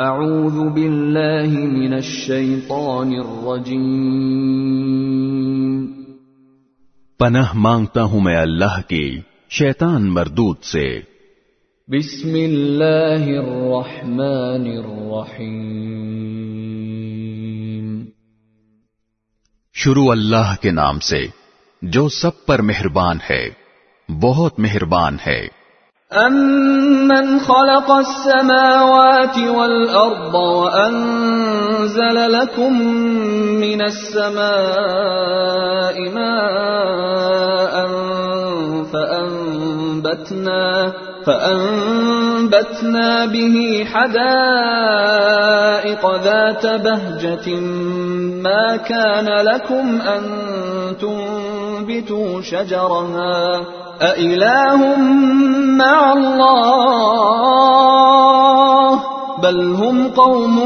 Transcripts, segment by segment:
اعوذ باللہ من الشیطان الرجیم پناہ مانگتا ہوں میں اللہ کی شیطان مردود سے۔ بسم اللہ الرحمن الرحیم. شروع اللہ کے نام سے۔ جو سب پر مہربان ہے بہت مہربان ہے۔ أَمَّنْ خَلَقَ السَّمَاوَاتِ وَالْأَرْضَ وَأَنزَلَ لَكُم مِّنَ السَّمَاءِ مَاءً فَأَنبَتْنَا فَأَنبَتْنَا بِهِ حَدَائِقَ ذَاتَ بَهْجَةٍ مَا كَانَ لَكُمْ أَن تُنبِتُوا شَجَرَهَا أَإِلَٰهٌ مَّعَ اللَّهِ بَلْ هُمْ قَوْمٌ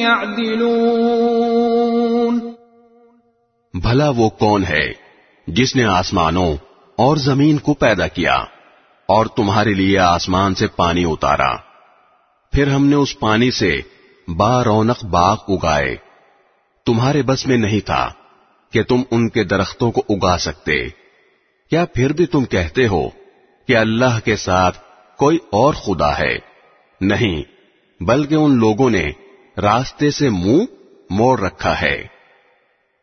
يَعْدِلُونَ بھلا وہ کون ہے جس نے آسمانوں اور زمین کو پیدا کیا؟ اور تمہارے لیے آسمان سے پانی اتارا۔ پھر ہم نے اس پانی سے با رونق باغ اگائے۔ تمہارے بس میں نہیں تھا کہ تم ان کے درختوں کو اگا سکتے۔ کیا پھر بھی تم کہتے ہو کہ اللہ کے ساتھ کوئی اور خدا ہے؟ نہیں، بلکہ ان لوگوں نے راستے سے منہ موڑ رکھا ہے۔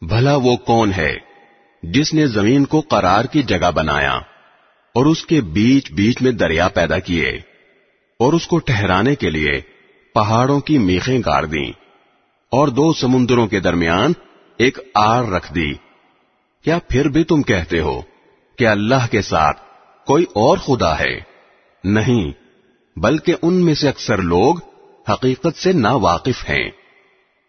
بھلا وہ کون ہے جس نے زمین کو قرار کی جگہ بنایا اور اس کے بیچ بیچ میں دریا پیدا کیے اور اس کو ٹھہرانے کے لیے پہاڑوں کی میخیں گاڑ دیں اور دو سمندروں کے درمیان ایک آڑ رکھ دی۔ کیا پھر بھی تم کہتے ہو کہ اللہ کے ساتھ کوئی اور خدا ہے؟ نہیں، بلکہ ان میں سے اکثر لوگ حقیقت سے نا واقف ہیں۔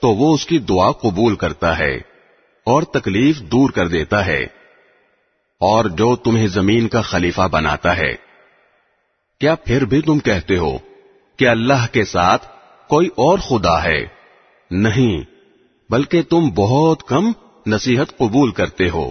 تو وہ اس کی دعا قبول کرتا ہے اور تکلیف دور کر دیتا ہے اور جو تمہیں زمین کا خلیفہ بناتا ہے۔ کیا پھر بھی تم کہتے ہو کہ اللہ کے ساتھ کوئی اور خدا ہے؟ نہیں، بلکہ تم بہت کم نصیحت قبول کرتے ہو۔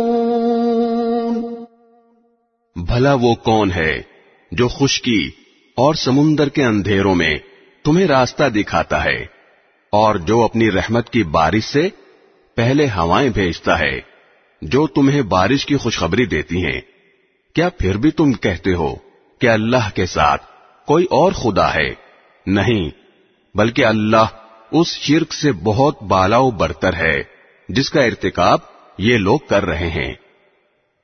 بھلا وہ کون ہے جو خشکی اور سمندر کے اندھیروں میں تمہیں راستہ دکھاتا ہے اور جو اپنی رحمت کی بارش سے پہلے ہوائیں بھیجتا ہے، جو تمہیں بارش کی خوشخبری دیتی ہیں۔ کیا پھر بھی تم کہتے ہو کہ اللہ کے ساتھ کوئی اور خدا ہے؟ نہیں، بلکہ اللہ اس شرک سے بہت بالا و برتر ہے، جس کا ارتکاب یہ لوگ کر رہے ہیں۔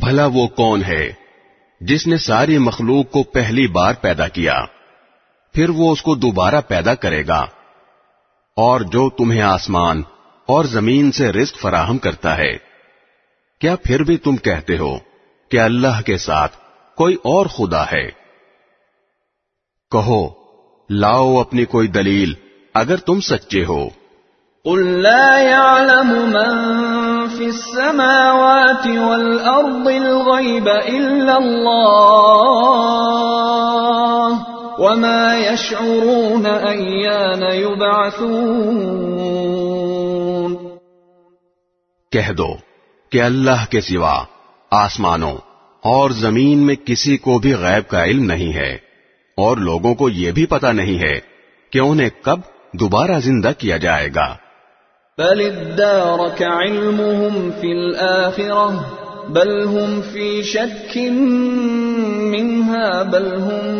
بھلا وہ کون ہے جس نے ساری مخلوق کو پہلی بار پیدا کیا، پھر وہ اس کو دوبارہ پیدا کرے گا۔ اور جو تمہیں آسمان اور زمین سے رزق فراہم کرتا ہے، کیا پھر بھی تم کہتے ہو کہ اللہ کے ساتھ کوئی اور خدا ہے؟ کہو، لاؤ اپنی کوئی دلیل اگر تم سچے ہو۔ قل لا يعلم من في السماوات والأرض الغيب إلا الله وما يشعرون أيان يبعثون کہہ دو کہ اللہ کے سوا آسمانوں اور زمین میں کسی کو بھی غیب کا علم نہیں ہے اور لوگوں کو یہ بھی پتا نہیں ہے کہ انہیں کب دوبارہ زندہ کیا جائے گا۔ بل ادارك علمهم في الآخرة بل هم في شك منها بل هم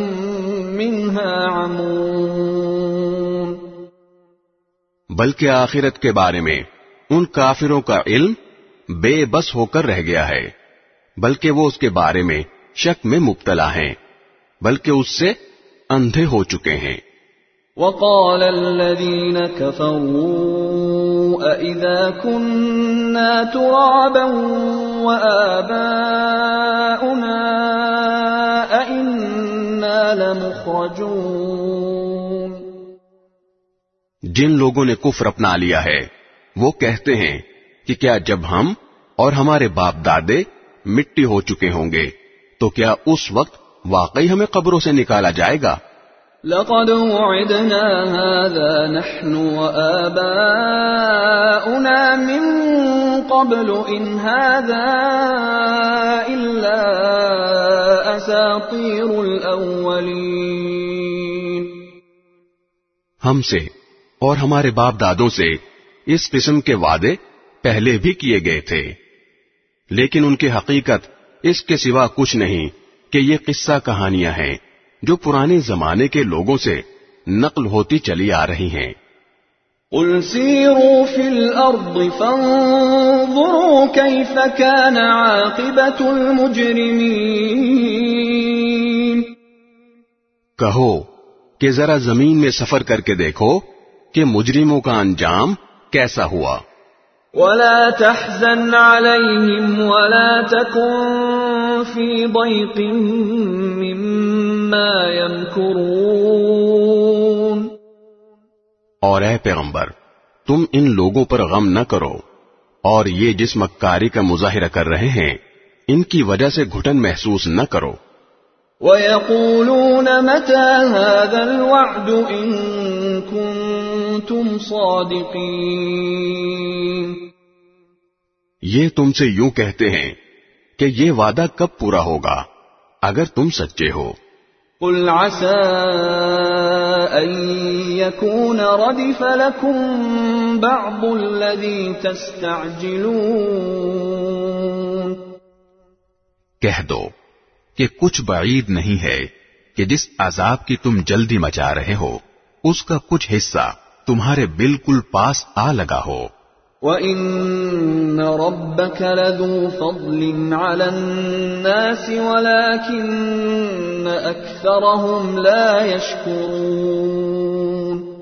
منها عمون بلکہ آخرت کے بارے میں ان کافروں کا علم بے بس ہو کر رہ گیا ہے بلکہ وہ اس کے بارے میں شک میں مبتلا ہیں بلکہ اس سے اندھے ہو چکے ہیں۔ وقال الذين كفروا أئذا كنا ترابا وآباؤنا أئنا لمخرجون جن لوگوں نے کفر اپنا لیا ہے، وہ کہتے ہیں کہ کیا جب ہم اور ہمارے باپ دادے مٹی ہو چکے ہوں گے، تو کیا اس وقت واقعی ہمیں قبروں سے نکالا جائے گا؟ لقد وعدنا هذا نحن وآباؤنا من قبل إن هذا إلا أساطير الأولين. ہم سے اور ہمارے باپ دادوں سے اس قسم کے وعدے پہلے بھی کیے گئے تھے، لیکن ان کی حقیقت اس کے سوا کچھ نہیں کہ یہ قصہ کہانیاں ہیں۔ جو پرانے زمانے کے لوگوں سے نقل ہوتی چلی آ رہی ہیں۔ قل سيروا في الأرض فانظروا كيف كان عاقبة المجرمين۔ کہو کہ ذرا زمین میں سفر کر کے دیکھو کہ مجرموں کا انجام کیسا ہوا۔ ولا تحزن عليهم ولا تكن في ضيق مما يمكرون اور اے پیغمبر تم ان لوگوں پر غم نہ کرو اور یہ جس مکاری کا مظاہرہ کر رہے ہیں ان کی وجہ سے گھٹن محسوس نہ کرو۔ ويقولون متى هذا الوعد إن كنتم صادقين یہ تم سے یوں کہتے ہیں کہ یہ وعدہ کب پورا ہوگا اگر تم سچے ہو۔ قل عسى أن يكون ردف لكم بعض الذي تستعجلون۔ کہہ دو کہ کچھ بعید نہیں ہے کہ جس عذاب کی تم جلدی مچا رہے ہو اس کا کچھ حصہ تمہارے بالکل پاس آ لگا ہو۔ وَإِنَّ رَبَّكَ لَذُو فَضْلٍ عَلَى النَّاسِ وَلَكِنَّ أَكْثَرَهُمْ لَا يَشْكُرُونَ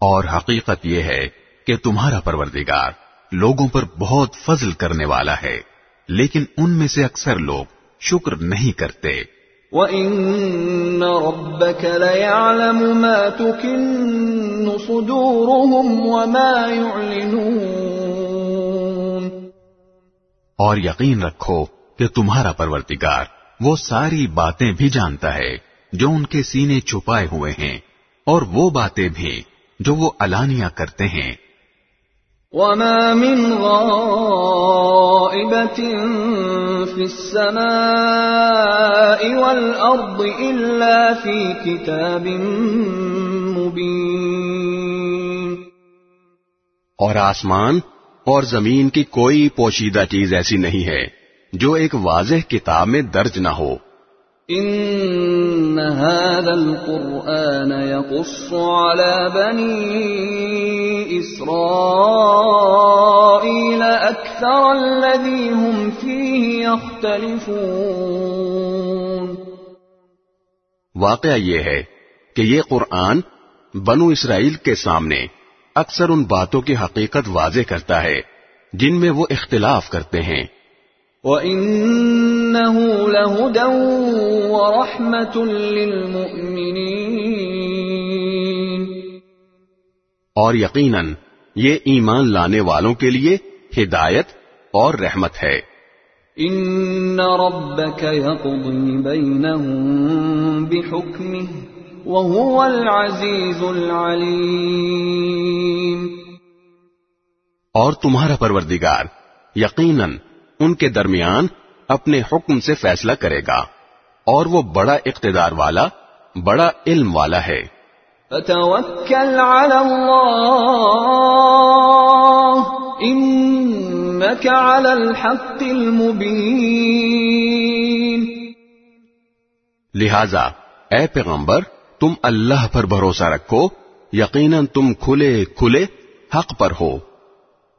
اور حقیقت یہ ہے کہ تمہارا پروردگار لوگوں پر بہت فضل کرنے والا ہے، لیکن ان میں سے اکثر لوگ شکر نہیں کرتے۔ وَإِنَّ رَبَّكَ لَيَعْلَمُ مَا تُكِنُّ صُدُورُهُمْ وَمَا يُعْلِنُونَ اور یقین رکھو کہ تمہارا پروردگار وہ ساری باتیں بھی جانتا ہے جو ان کے سینے چھپائے ہوئے ہیں اور وہ باتیں بھی جو وہ علانیہ کرتے ہیں۔ وَمَا مِنْ غَائِبَةٍ فِي السَّمَاءِ وَالْأَرْضِ إِلَّا فِي كِتَابٍ مُبِينٍ اور آسمان اور زمین کی کوئی پوشیدہ چیز ایسی نہیں ہے جو ایک واضح کتاب میں درج نہ ہو۔ هذا القرآن يقص على بني إسرائيل أكثر الذي هم فيه يختلفون. واقعہ یہ ہے کہ یہ قرآن بنو اسرائیل کے سامنے اکثر ان باتوں کی حقیقت واضح کرتا ہے جن میں وہ اختلاف کرتے ہیں۔ وَإِنَّهُ لَهُدًى وَرَحْمَةٌ لِّلْمُؤْمِنِينَ۔ اور یقیناً یہ ایمان لانے والوں کے لیے ہدایت اور رحمت ہے۔ ان ربك يقضي بينهم بحكمه وهو العزيز العليم۔ اور تمہارا پروردگار یقیناً ان کے درمیان اپنے حکم سے فیصلہ کرے گا اور وہ بڑا اقتدار والا بڑا علم والا ہے۔ فتوكل على الله انك على الحق المبين لہذا اے پیغمبر تم اللہ پر بھروسہ رکھو یقیناً تم کھلے کھلے حق پر ہو۔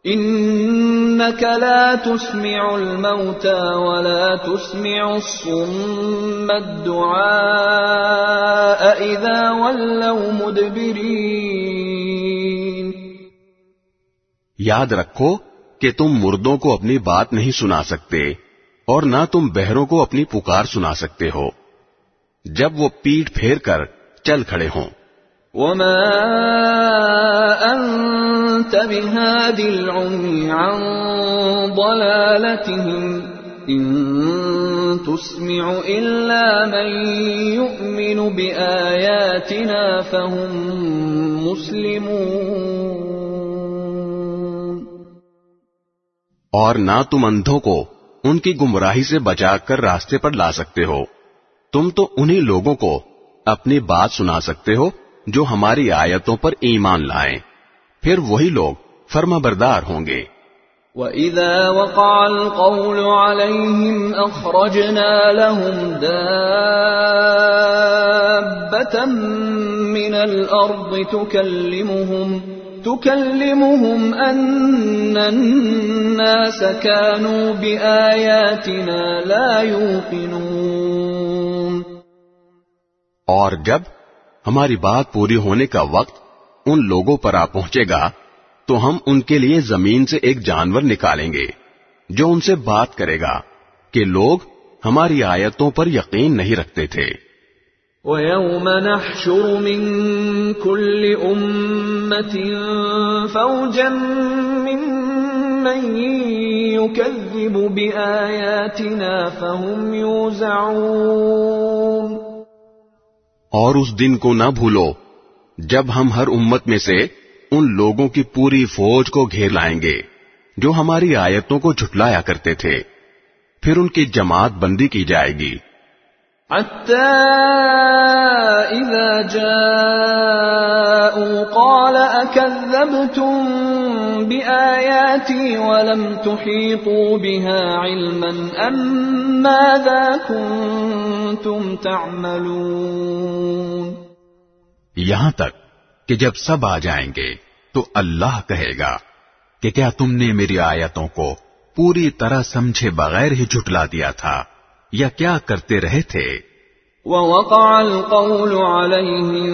انك لا تسمع الموتى ولا تسمع الصم الدعاء اذا ولوا مدبرين یاد رکھو کہ تم مردوں کو اپنی بات نہیں سنا سکتے اور نہ تم بہروں کو اپنی پکار سنا سکتے ہو۔ جب وہ پیٹ پھیر کر چل کھڑے ہوں۔ وما انت بهاد العمي عن ضلالتهم ان تسمع الا من يؤمن باياتنا فهم مسلمون اور نہ تم اندھوں کو ان کی گمراہی سے بچا کر راستے پر لا سکتے ہو۔ تم تو انہی لوگوں کو اپنی بات سنا سکتے ہو۔ جو ہماری آیتوں پر ایمان لائیں پھر وہی لوگ فرما بردار ہوں گے وإذا وقع القول عليهم أخرجنا لهم دابة من الأرض تكلمهم تكلمهم أن الناس كانوا بآياتنا لا يوقنون. اور جب ہماری بات پوری ہونے کا وقت ان لوگوں پر آ پہنچے گا، تو ہم ان کے لیے زمین سے ایک جانور نکالیں گے، جو ان سے بات کرے گا کہ لوگ ہماری آیتوں پر یقین نہیں رکھتے تھے۔ وَيَوْمَ نَحْشُرُ مِن كُلِّ أُمَّةٍ فَوْجًا مِّمَّن يُكَذِّبُ بِآيَاتِنَا فَهُمْ يُوزَعُونَ اور اس دن کو نہ بھولو، جب ہم ہر امت میں سے ان لوگوں کی پوری فوج کو گھیر لائیں گے، جو ہماری آیتوں کو جھٹلایا کرتے تھے۔ پھر ان کی جماعت بندی کی جائے گی۔ حتى إذا جاءوا قال أكذبتم بآياتي ولم تحيطوا بها علما أم ماذا كنتم تعملون؟ یہاں تک کہ جب سب آ جائیں گے تو اللہ کہے گا کہ کیا تم نے میری آیتوں کو پوری طرح سمجھے بغیر ہی جھٹلا دیا تھا یا کیا کرتے رہے تھے؟ ووقع القول عليهم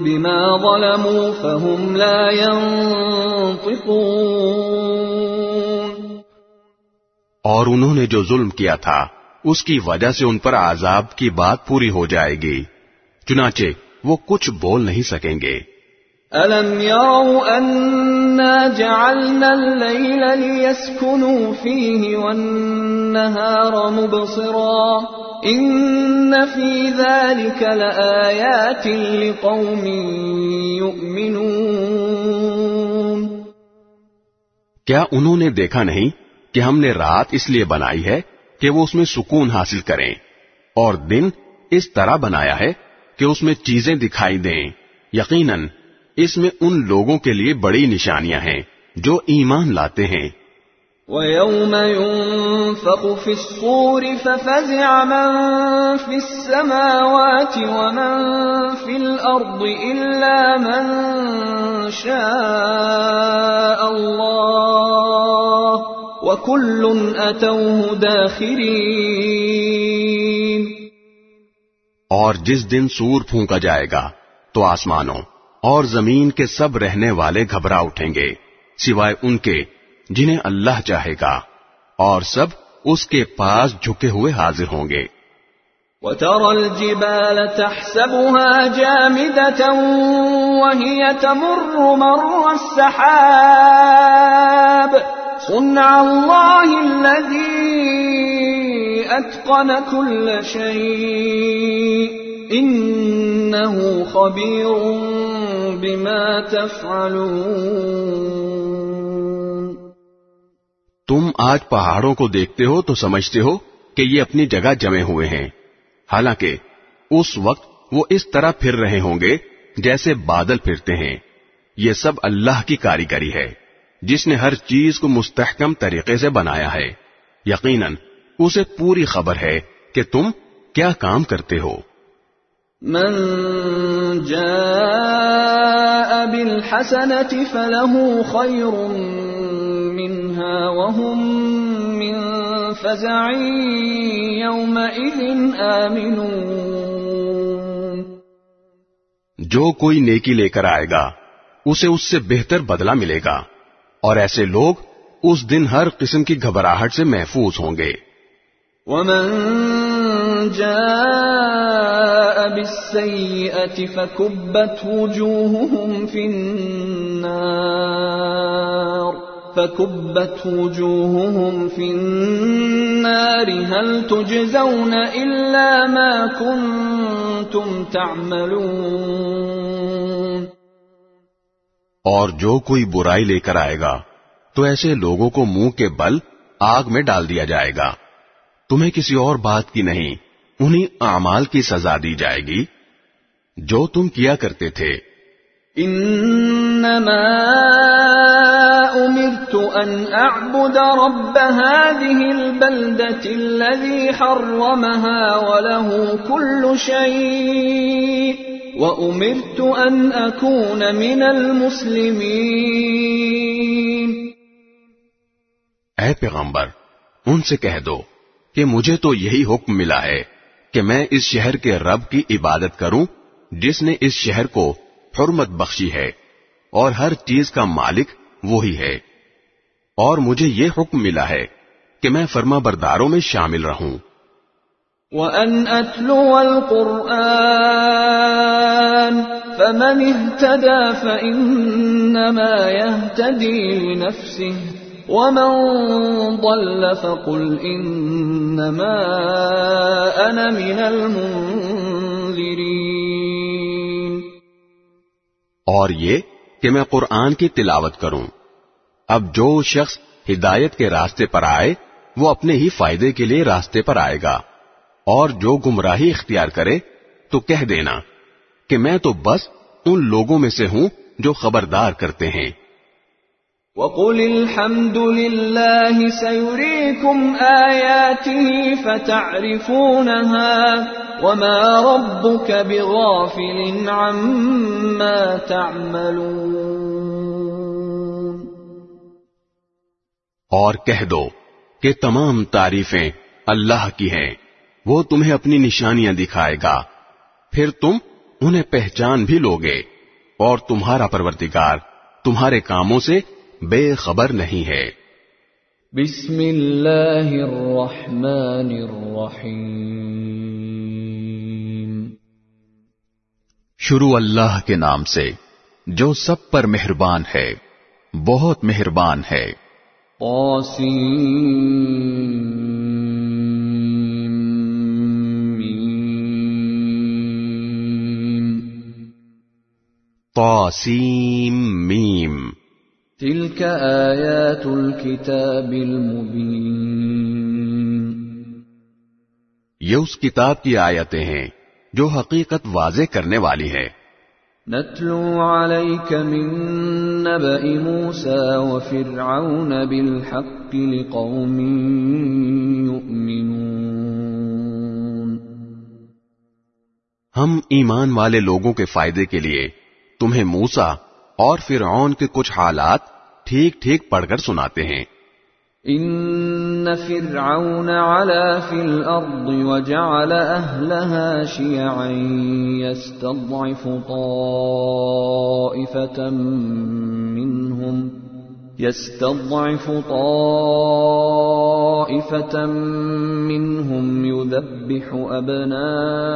بما ظلموا فهم لا ينطقون. اور انہوں نے جو ظلم کیا تھا اس کی وجہ سے ان پر عذاب کی بات پوری ہو جائے گی چنانچہ وہ کچھ بول نہیں سکیں گے۔ ألم يروا أنا جعلنا الليل ليسكنوا فيه والنهار مبصرا إن في ذلك لآيات لقوم يؤمنون۔ کیا انہوں نے دیکھا نہیں کہ ہم نے رات اس لیے بنائی ہے کہ وہ اس میں سکون حاصل کریں اور دن اس طرح بنایا ہے کہ اس میں چیزیں دکھائی دیں۔ یقیناً اس میں ان لوگوں کے لیے بڑی نشانیاں ہیں جو ایمان لاتے ہیں۔ وَيَوْمَ يُنفَقُ فِي الصُّورِ فَفَزِعَ مَن فِي السَّمَاوَاتِ وَمَن فِي الْأَرْضِ إِلَّا مَن شَاءَ اللَّهُ وَكُلٌّ أَتَوْهُ دَاخِرِينَ اور جس دن سور پھونکا جائے گا، تو آسمانوں اور زمین کے سب رہنے والے گھبرا اٹھیں گے، سوائے ان کے جنہیں اللہ چاہے گا، اور سب اس کے پاس جھکے ہوئے حاضر ہوں گے۔ وترى الجبال تحسبها جامدة وهي تمر مر السحاب صنع الله الذي أتقن كل شيء إنه خبير بما تفعلون تم آج پہاڑوں کو دیکھتے ہو تو سمجھتے ہو کہ یہ اپنی جگہ جمے ہوئے ہیں۔ حالانکہ اس وقت وہ اس طرح پھر رہے ہوں گے جیسے بادل پھرتے ہیں۔ یہ سب اللہ کی کاریگری ہے، جس نے ہر چیز کو مستحکم طریقے سے بنایا ہے۔ یقیناً اسے پوری خبر ہے کہ تم کیا کام کرتے ہو۔ من جاء بالحسنة فله خير منها وهم من فزع يومئذ آمنون. جو کوئی نیکی لے کر آئے گا اسے اس سے بہتر بدلہ ملے گا اور ایسے لوگ اس دن ہر قسم کی گھبراہٹ سے محفوظ ہوں گے۔ ومن جاء بالسيئة فكبت وجوههم في النار. فكبت وجوههم في النار هل تجزون إلا ما كنتم تعملون اور جو کوئی برائی لے کر آئے گا، تو ایسے لوگوں کو منہ کے بل آگ میں ڈال دیا جائے گا۔ تمہیں کسی اور بات کی نہیں، انہیں اعمال کی سزا دی جائے گی۔ جو تم کیا کرتے تھے إنما أمرت أن أعبد رب هذه البلدة الذي حرمها وله كل شيء وأمرت أن أكون من المسلمين. اے پیغمبر ان سے کہہ دو کہ مجھے تو یہی حکم ملا ہے کہ میں اس شہر کے رب کی عبادت کروں جس نے اس شہر کو حرمت بخشی ہے اور ہر چیز کا مالک وہی ہے۔ اور مجھے یہ حکم ملا ہے کہ میں فرما برداروں میں شامل رہوں۔ وَأَنْ أَتْلُوَ الْقُرْآنَ فَمَنِ اهْتَدَى فَإِنَّمَا يَهْتَدِي لِنَفْسِهِ وَمَنْ ضَلَّ فَقُلْ إِنَّمَا أَنَا مِنَ الْمُنذِرِينَ اور یہ کہ میں قرآن کی تلاوت کروں۔ اب جو شخص ہدایت کے راستے پر آئے، وہ اپنے ہی فائدے کے لیے راستے پر آئے گا۔ اور جو گمراہی اختیار کرے، تو کہہ دینا کہ میں تو بس ان لوگوں میں سے ہوں جو خبردار کرتے ہیں۔ وَقُلِ الْحَمْدُ لِلَّهِ سَيُرِيكُمْ آيَاتِهِ فَتَعْرِفُونَهَا وَمَا رَبُّكَ بِغَافِلٍ عَمَّا تَعْمَلُونَ اور کہہ دو کہ تمام تعریفیں اللہ کی ہیں، وہ تمہیں اپنی نشانیاں دکھائے گا۔ پھر تم انہیں پہچان بھی لوگے اور تمہارا پروردگار تمہارے کاموں سے بے خبر نہیں ہے۔ بسم اللہ الرحمن الرحیم۔ شروع اللہ کے نام سے جو سب پر مہربان ہے بہت مہربان ہے۔ طاسیم میم۔ تلك آيات الكتاب المبين. یہ اس کتاب کی آیتیں ہیں جو حقیقت واضح کرنے والی ہے نتلو عليك من نبأ موسى وفرعون بالحق لقوم يؤمنون. ہم ایمان والے لوگوں کے فائدے کے لیے تمہیں موسا اور فرعون کے کچھ حالات ٹھیک ٹھیک پڑھ کر سناتے ہیں إن فرعون علا في الأرض وجعل أهلها شيعا يستضعف طائفة منهم يستضعف طائفة منهم يذبح أبناءهم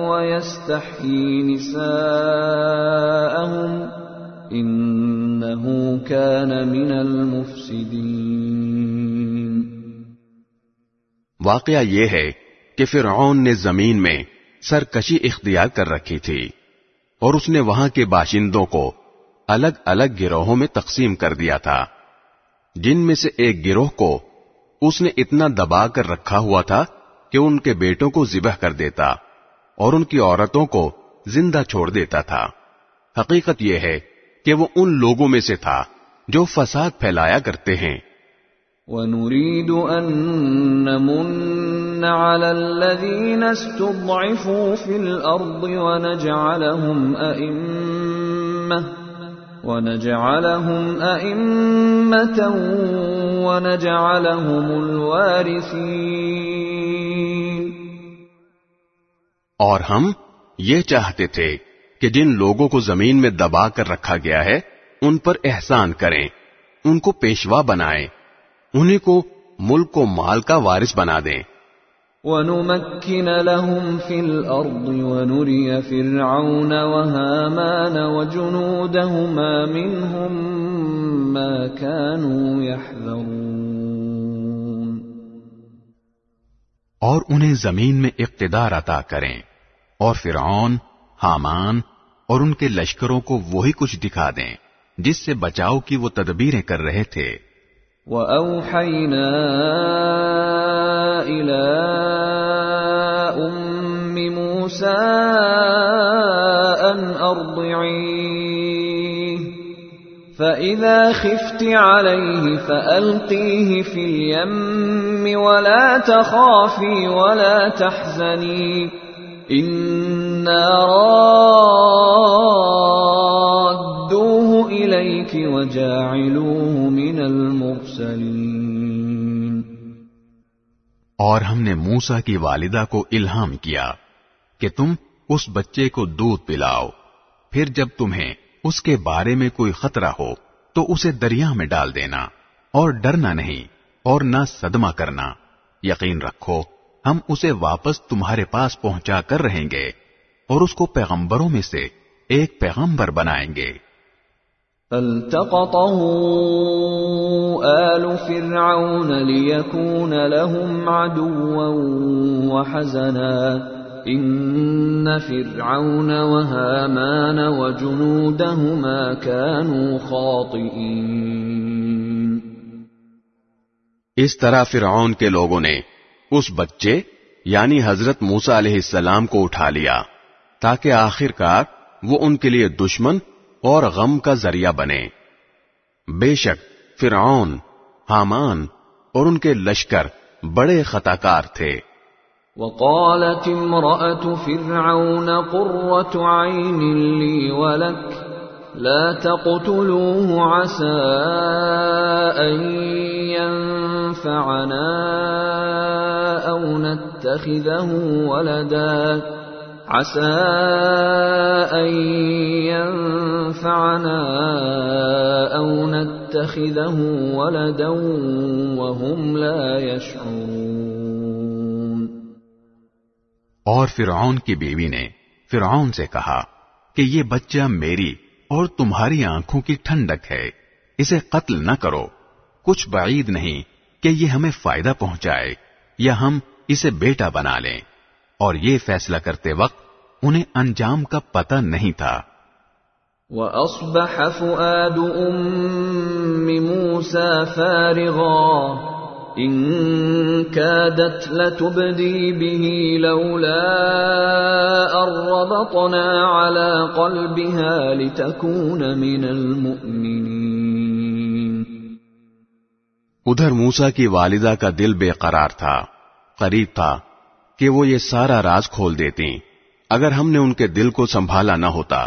ويستحيي نساءهم. إنه كان من المفسدين. واقعہ یہ ہے کہ فرعون نے زمین میں سرکشی اختیار کر رکھی تھی اور اس نے وہاں کے باشندوں کو الگ الگ گروہوں میں تقسیم کر دیا تھا، جن میں سے ایک گروہ کو اس نے اتنا دبا کر رکھا ہوا تھا کہ ان کے بیٹوں کو ذبح کر دیتا اور ان کی عورتوں کو زندہ چھوڑ دیتا تھا۔ حقیقت یہ ہے کہ وہ ان لوگوں میں سے تھا جو فساد پھیلایا کرتے ہیں۔ ونريد أن نمن على الذين استضعفوا في الأرض ونجعلهم أئمة ونجعلهم أئمة ونجعلهم الوارثين۔ اور ہم یہ چاہتے تھے کہ جن لوگوں کو زمین میں دبا کر رکھا گیا ہے ان پر احسان کریں ان کو پیشوا بنائیں انہیں کو ملک و مال کا وارث بنا دیں۔ ونمكن لهم في الأرض ونري فرعون وهامان وجنودهما منهم ما كانوا يحذرون۔ اور انہیں زمین میں اقتدار عطا کریں اور فرعون حامان اور ان کے لشکروں کو وہی کچھ دکھا دیں جس سے بچاؤ کی وہ تدبیریں کر رہے تھے وأوحينا إلى أم موسى أن أرضعيه فإذا خفت عليه فألقيه في اليم ولا تخافي ولا تحزني. رادوه إليك وجاعلوه من المرسلين۔ اور ہم نے موسا کی والدہ کو الہام کیا کہ تم اس بچے کو دودھ پلاؤ۔ پھر جب تمہیں اس کے بارے میں کوئی خطرہ ہو، تو اسے دریا میں ڈال دینا اور ڈرنا نہیں اور نہ صدمہ کرنا۔ یقین رکھو ہم اسے واپس تمہارے پاس پہنچا کر رہیں گے اور اس کو پیغمبروں میں سے ایک پیغمبر بنائیں گے۔ فالتقطه آل فرعون ليكون لهم عدوا وحزنا إن فرعون وهامان وجنودهما كانوا خاطئين۔ اس طرح فرعون کے لوگوں نے اس بچے یعنی حضرت موسا علیہ السلام کو اٹھا لیا، تاکہ آخر کار وہ ان کے لیے دشمن اور غم کا ذریعہ بنے۔ بے شک، فرعون، حامان اور ان کے لشکر بڑے خطاکار تھے۔ وقالت امرأة فرعون قرة عين لي ولك، لا تقتلوه، عسى أن ينفعنا أو نتخذه ولدا. عسى أن ينفعنا أو نتخذه ولدا وهم لا يشعرون. اور فرعون کی بیوی نے فرعون سے کہا کہ یہ بچہ میری اور تمہاری آنکھوں کی ٹھنڈک ہے، اسے قتل نہ کرو، کچھ بعید نہیں کہ یہ ہمیں فائدہ پہنچائے یا ہم اسے بیٹا بنا لیں۔ اور یہ فیصلہ کرتے وقت انہیں انجام کا پتہ نہیں تھا۔ وأصبح فؤاد أم موسى فارغا۔ إن كادت لتبدي به لولا أن ربطنا على قلبها لتكون من المؤمنين۔ ادھر موسا کی والدہ کا دل بے قرار تھا قریب تھا کہ وہ یہ سارا راز کھول دیتی اگر ہم نے ان کے دل کو سنبھالا نہ ہوتا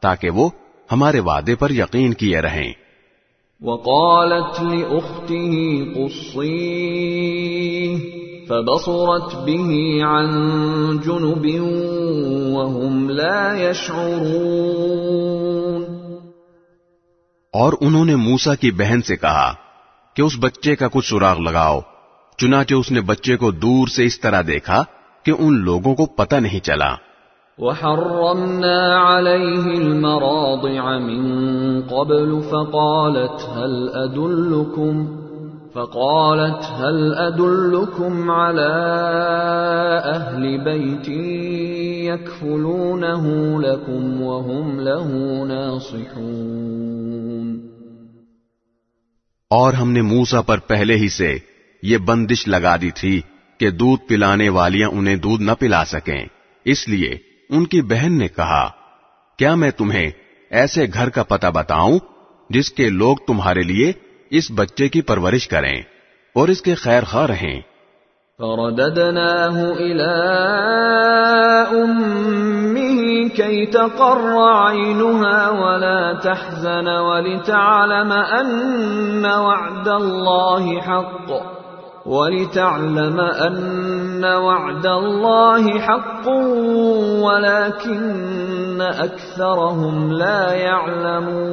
تاکہ وہ ہمارے وعدے پر یقین کیے رہیں۔ وقالت لأخته قصيه فبصرت به عن جنب وهم لا يشعرون۔ اور انہوں نے موسا کی بہن سے کہا کہ اس بچے کا کچھ سراغ لگاؤ۔ چنانچہ اس نے بچے کو دور سے اس طرح دیکھا کہ ان لوگوں کو پتہ نہیں چلا۔ وحرمنا عليه المراضع من قبل فقالت هل أدلكم فقالت هل أدلكم على أهل بيت يكفلونه لكم وهم له ناصحون اور ہم نے موسا پر پہلے ہی سے یہ بندش لگا دی تھی کہ دودھ پلانے والیاں انہیں دودھ نہ پلا سکیں۔ اس لیے ان کی بہن نے کہا، کیا میں تمہیں ایسے گھر کا پتہ بتاؤں جس کے لوگ تمہارے لیے اس بچے کی پرورش کریں اور اس کے خیر خواہ رہیں؟ فرددناه إلى أمه كي تقر عينها ولا تحزن ولتعلم أن وعد الله حق. ولتعلم أن وعد الله حق ولكن أكثرهم لا يعلمون.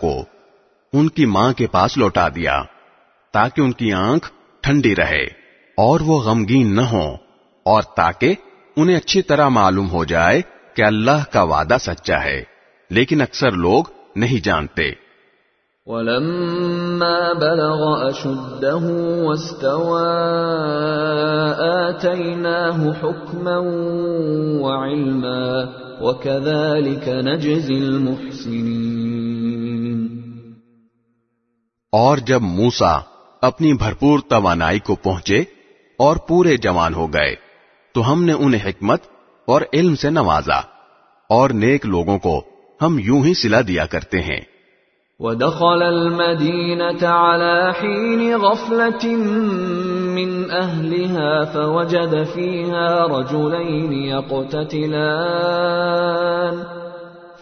کو ان کی ماں کے پاس لوٹا دیا تاکہ ان کی آنکھ ٹھنڈی رہے۔ اور وہ غمگین نہ ہوں اور تاکہ انہیں اچھی طرح معلوم ہو جائے کہ اللہ کا وعدہ سچا ہے لیکن اکثر لوگ نہیں جانتے۔ ولما بلغ أشده واستوى آتيناه حكما وعلما وكذلك نجزي المحسنين۔ اور جب موسا اپنی بھرپور توانائی کو پہنچے اور پورے جوان ہو گئے، تو ہم نے انہیں حکمت اور علم سے نوازا، اور نیک لوگوں کو ہم یوں ہی سلا دیا کرتے ہیں۔ ودخل المدينة على حين غفلة من أهلها فوجد فيها رجلين يقتتلان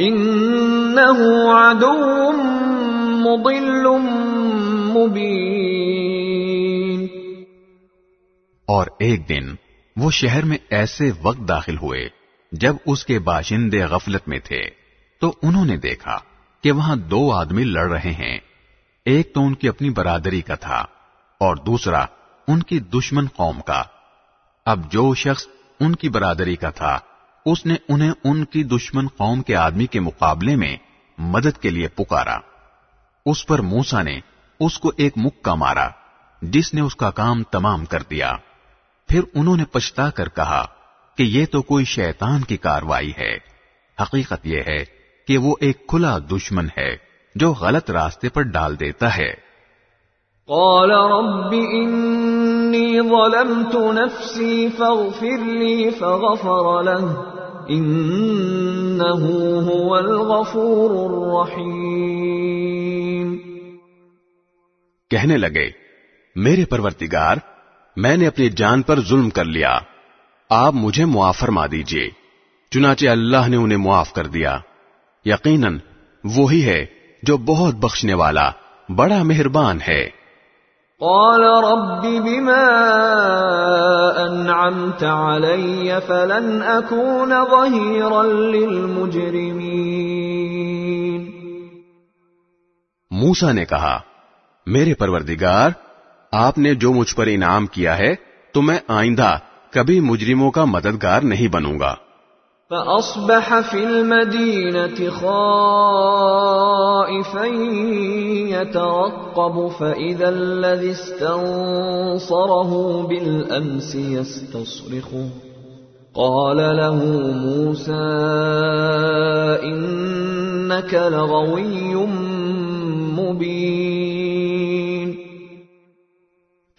إنه عدو مضل مبين. اور ایک دن وہ شہر میں ایسے وقت داخل ہوئے جب اس کے باشندے غفلت میں تھے، تو انہوں نے دیکھا کہ وہاں دو آدمی لڑ رہے ہیں۔ ایک تو ان کی اپنی برادری کا تھا اور دوسرا ان کی دشمن قوم کا۔ اب جو شخص ان کی برادری کا تھا اس نے انہیں ان کی دشمن قوم کے آدمی کے مقابلے میں مدد کے لیے پکارا۔ اس پر موسا نے اس کو ایک مکہ مارا، جس نے اس کا کام تمام کر دیا۔ پھر انہوں نے پچھتا کر کہا کہ یہ تو کوئی شیطان کی کاروائی ہے۔ حقیقت یہ ہے کہ وہ ایک کھلا دشمن ہے جو غلط راستے پر ڈال دیتا ہے۔ قال رب إني ظلمت نفسي فاغفر لي فغفر له۔ إنه هو الغفور الرحيم۔ کہنے لگے، میرے پرورتگار میں نے اپنی جان پر ظلم کر لیا۔ آپ مجھے معاف فرما دیجیے چنانچہ اللہ نے انہیں معاف کر دیا۔ یقیناً وہی ہے جو بہت بخشنے والا، بڑا مہربان ہے۔ قال رب بما أنعمت علي فلن أكون ظهيرا للمجرمين. موسا نے کہا، میرے پروردگار، آپ نے جو مجھ پر انعام کیا ہے، تو میں آئندہ کبھی مجرموں کا مددگار نہیں بنوں گا۔ فأصبح في المدينة خائفا يترقب فإذا الذي استنصره بالأمس يستصرخه قال له موسى إنك لغوي مبين.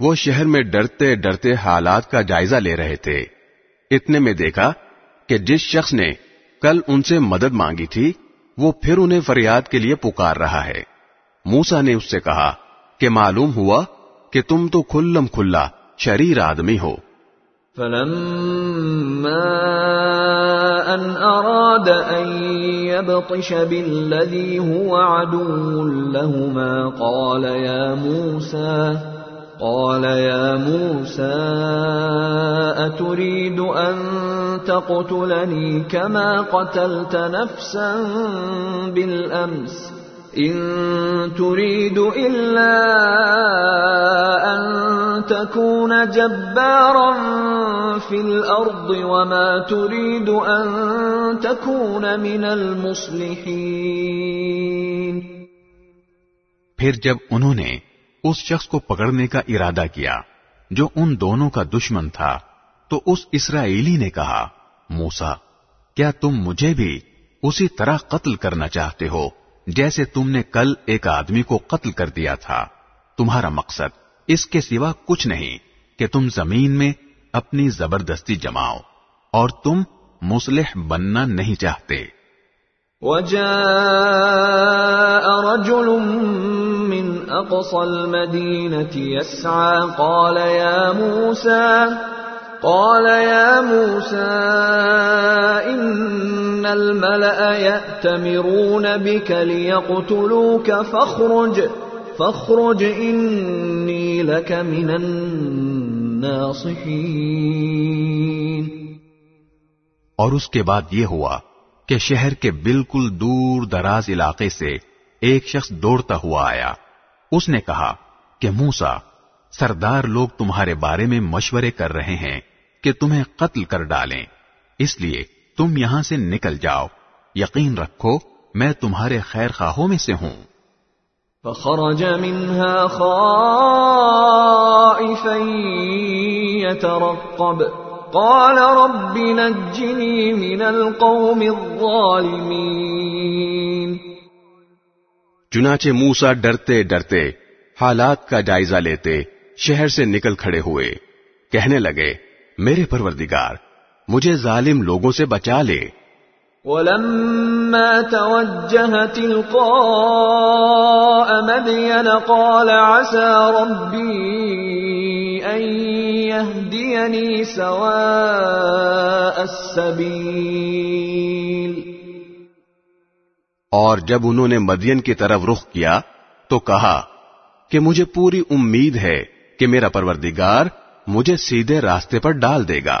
وہ شہر میں ڈرتے ڈرتے حالات کا جائزہ لے رہے تھے۔ اتنے میں دیکھا کہ جس شخص نے کل ان سے مدد مانگی تھی، وہ پھر انہیں فریاد کے لیے پکار رہا ہے۔ موسا نے اس سے کہا کہ معلوم ہوا کہ تم تو کھلم کھلا شریر آدمی ہو۔ فلما أن أراد أن يبطش بالذي هو عدو لهما قال يا موسى قال يا موسى أتريد أن تقتلني كما قتلت نفسا بالأمس؟ إن تريد إلا أن تكون جبارا في الأرض وما تريد أن تكون من المصلحين. اس شخص کو پکڑنے کا ارادہ کیا جو ان دونوں کا دشمن تھا۔ تو اس اسرائیلی نے کہا موسا کیا تم مجھے بھی اسی طرح قتل کرنا چاہتے ہو جیسے تم نے کل ایک آدمی کو قتل کر دیا تھا؟ تمہارا مقصد اس کے سوا کچھ نہیں کہ تم زمین میں اپنی زبردستی جماؤ اور تم مصلح بننا نہیں چاہتے۔ وجاء رجل من أقصى المدينة يسعى قال يا موسى قال يا موسى إن الملأ يأتمرون بك ليقتلوك فاخرج فاخرج إني لك من الناصحين. اور اس کے بعد یہ ہوا کہ شہر کے بالکل دور دراز علاقے سے ایک شخص دوڑتا ہوا آیا۔ اس نے کہا کہ موسا، سردار لوگ تمہارے بارے میں مشورے کر رہے ہیں کہ تمہیں قتل کر ڈالیں۔ اس لیے تم یہاں سے نکل جاؤ۔ یقین رکھو، میں تمہارے خیر خواہوں میں سے ہوں۔ فخرج منها خائفا يترقب۔ قال رب نجني من القوم الظالمين. چنانچہ موسا ڈرتے ڈرتے حالات کا جائزہ لیتے شہر سے نکل کھڑے ہوئے، کہنے لگے، میرے پروردگار، مجھے ظالم لوگوں سے بچا لے۔ ولما توجه تلقاء مدين قال عسى ربي أن يهديني سواء السبيل۔ اور جب انہوں نے مدین کی طرف رخ کیا تو کہا کہ مجھے پوری امید ہے کہ میرا پروردگار مجھے سیدھے راستے پر ڈال دے گا۔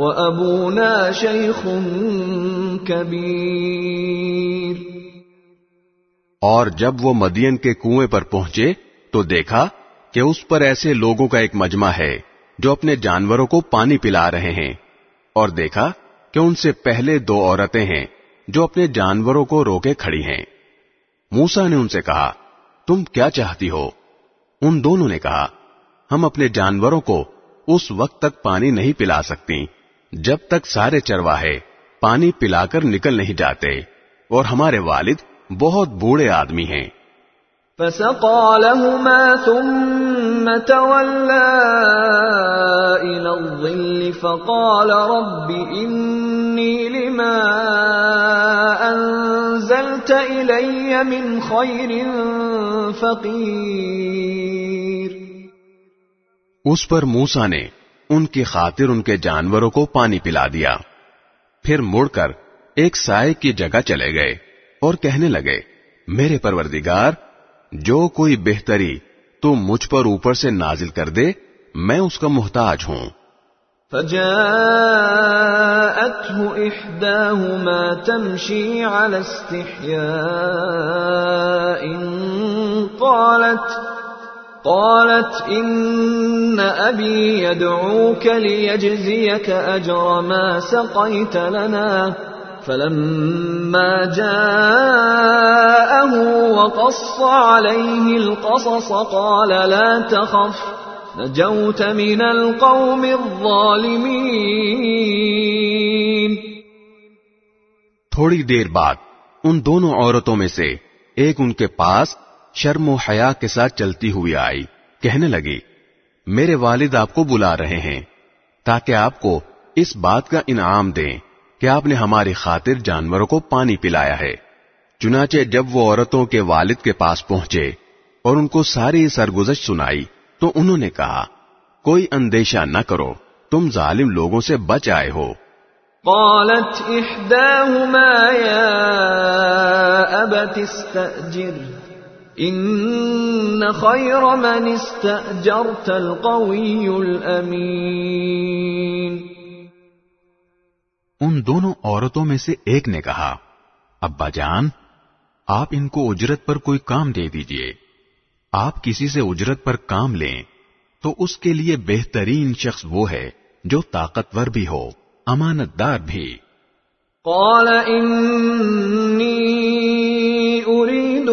وأبونا شيخ كبير۔ اور جب وہ مدین کے کنویں پر پہنچے تو دیکھا کہ اس پر ایسے لوگوں کا ایک مجمع ہے جو اپنے جانوروں کو پانی پلا رہے ہیں، اور دیکھا کہ ان سے پہلے دو عورتیں ہیں جو اپنے جانوروں کو روکے کھڑی ہیں۔ موسا نے ان سے کہا، تم کیا چاہتی ہو؟ ان دونوں نے کہا، ہم اپنے جانوروں کو اس وقت تک پانی نہیں پلا سکتی جب تک سارے چرواہے پانی پلا کر نکل نہیں جاتے اور ہمارے والد بہت بوڑھے آدمی ہیں۔ فسقى لهما ثم تولى إلى الظل فقال رب إني لما أنزلت إلي من خير فقير۔ اس پر موسا نے ان کی خاطر ان کے جانوروں کو پانی پلا دیا۔ پھر مڑ کر ایک سائے کی جگہ چلے گئے اور کہنے لگے، میرے پروردگار، جو کوئی بہتری تو مجھ پر اوپر سے نازل کر دے، میں اس کا محتاج ہوں۔ فجاءته إحداهما تمشي على استحياء قالت قالت إن أبي يدعوك ليجزيك أجر ما سقيت لنا. فلما جاءه وقص عليه القصص قال لا تخف نجوت من القوم الظالمين. تھوڑی دیر بعد ان دونوں عورتوں میں سے ایک ان کے پاس شرم و حیا کے ساتھ چلتی ہوئی آئی، کہنے لگی، میرے والد آپ کو بلا رہے ہیں، تاکہ آپ کو اس بات کا انعام دیں کہ آپ نے ہماری خاطر جانوروں کو پانی پلایا ہے۔ چنانچہ جب وہ عورتوں کے والد کے پاس پہنچے اور ان کو ساری سرگزشت سنائی، تو انہوں نے کہا، کوئی اندیشہ نہ کرو، تم ظالم لوگوں سے بچ آئے ہو۔ قالت إحداهما يا أبت استأجر۔ إن خير من استأجرت القوي الأمين. ان دونوں عورتوں میں سے ایک نے کہا ابا جان آپ ان کو اجرت پر کوئی کام دے دیجیے۔ آپ کسی سے اجرت پر کام لیں تو اس کے لیے بہترین شخص وہ ہے جو طاقتور بھی ہو امانت دار بھی۔ قال إني أريد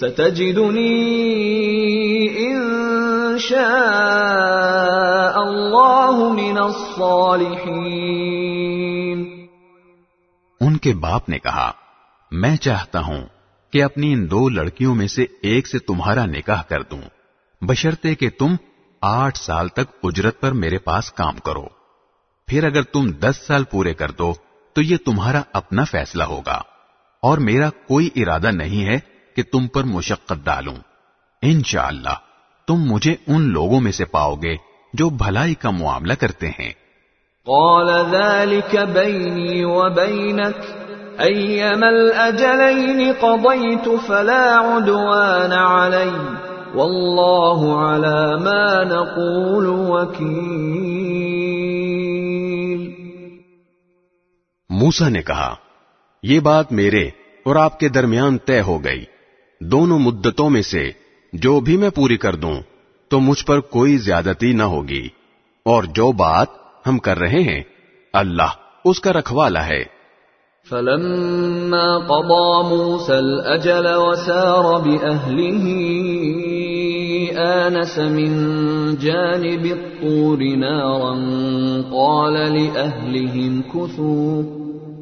ستجدني إن شاء من الصالحين ان کے باپ نے کہا، میں چاہتا ہوں کہ اپنی ان دو لڑکیوں میں سے ایک سے تمہارا نکاح کر دوں۔ بشرطے کہ تم آٹھ سال تک اجرت پر میرے پاس کام کرو۔ پھر اگر تم دس سال پورے کر دو، تو یہ تمہارا اپنا فیصلہ ہوگا۔ اور میرا کوئی ارادہ نہیں ہے کہ تم پر مشقت ڈالوں۔ انشاءاللہ تم مجھے ان لوگوں میں سے پاؤ گے جو بھلائی کا معاملہ کرتے ہیں۔ قال ذلك بيني وبينك أيما الأجلين قضيت فلا عدوان علي والله على ما نقول وكيل۔ موسا نے کہا یہ بات میرے اور آپ کے درمیان طے ہو گئی۔ دونوں مدتوں میں سے جو بھی میں پوری کر دوں، تو مجھ پر کوئی زیادتی نہ ہوگی۔ اور جو بات ہم کر رہے ہیں، اللہ اس کا رکھوالا ہے۔ فلما قضى موسى الأجل وسار بأهله آنس من جانب الطور نارا قال لأهلهم كثوا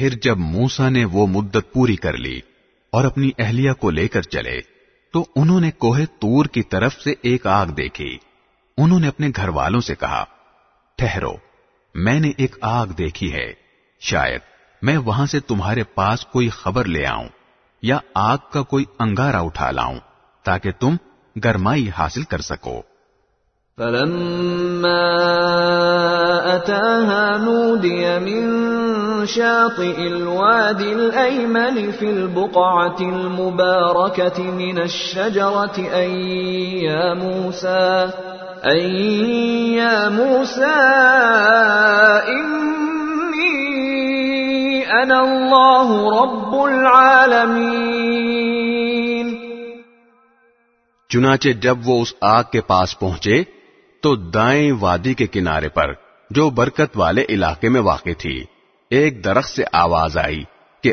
پھر جب موسا نے وہ مدت پوری کر لی اور اپنی اہلیہ کو لے کر چلے، تو انہوں نے کوہ تور کی طرف سے ایک آگ دیکھی۔ انہوں نے اپنے گھر والوں سے کہا، ٹھہرو، میں نے ایک آگ دیکھی ہے۔ شاید میں وہاں سے تمہارے پاس کوئی خبر لے آؤں یا آگ کا کوئی انگارہ اٹھا لاؤں تاکہ تم گرمائی حاصل کر سکو۔ فلما أتاها نودي من شاطئ الوادي الأيمن في البقعة المباركة من الشجرة أي يا موسى أي يا موسى إني أنا الله رب العالمين. چنانچہ جب وہ اس آگ کے پاس پہنچے تو دائیں وادی کے کنارے پر جو برکت والے علاقے میں واقع تھی۔ ایک درخت سے آواز آئی کہ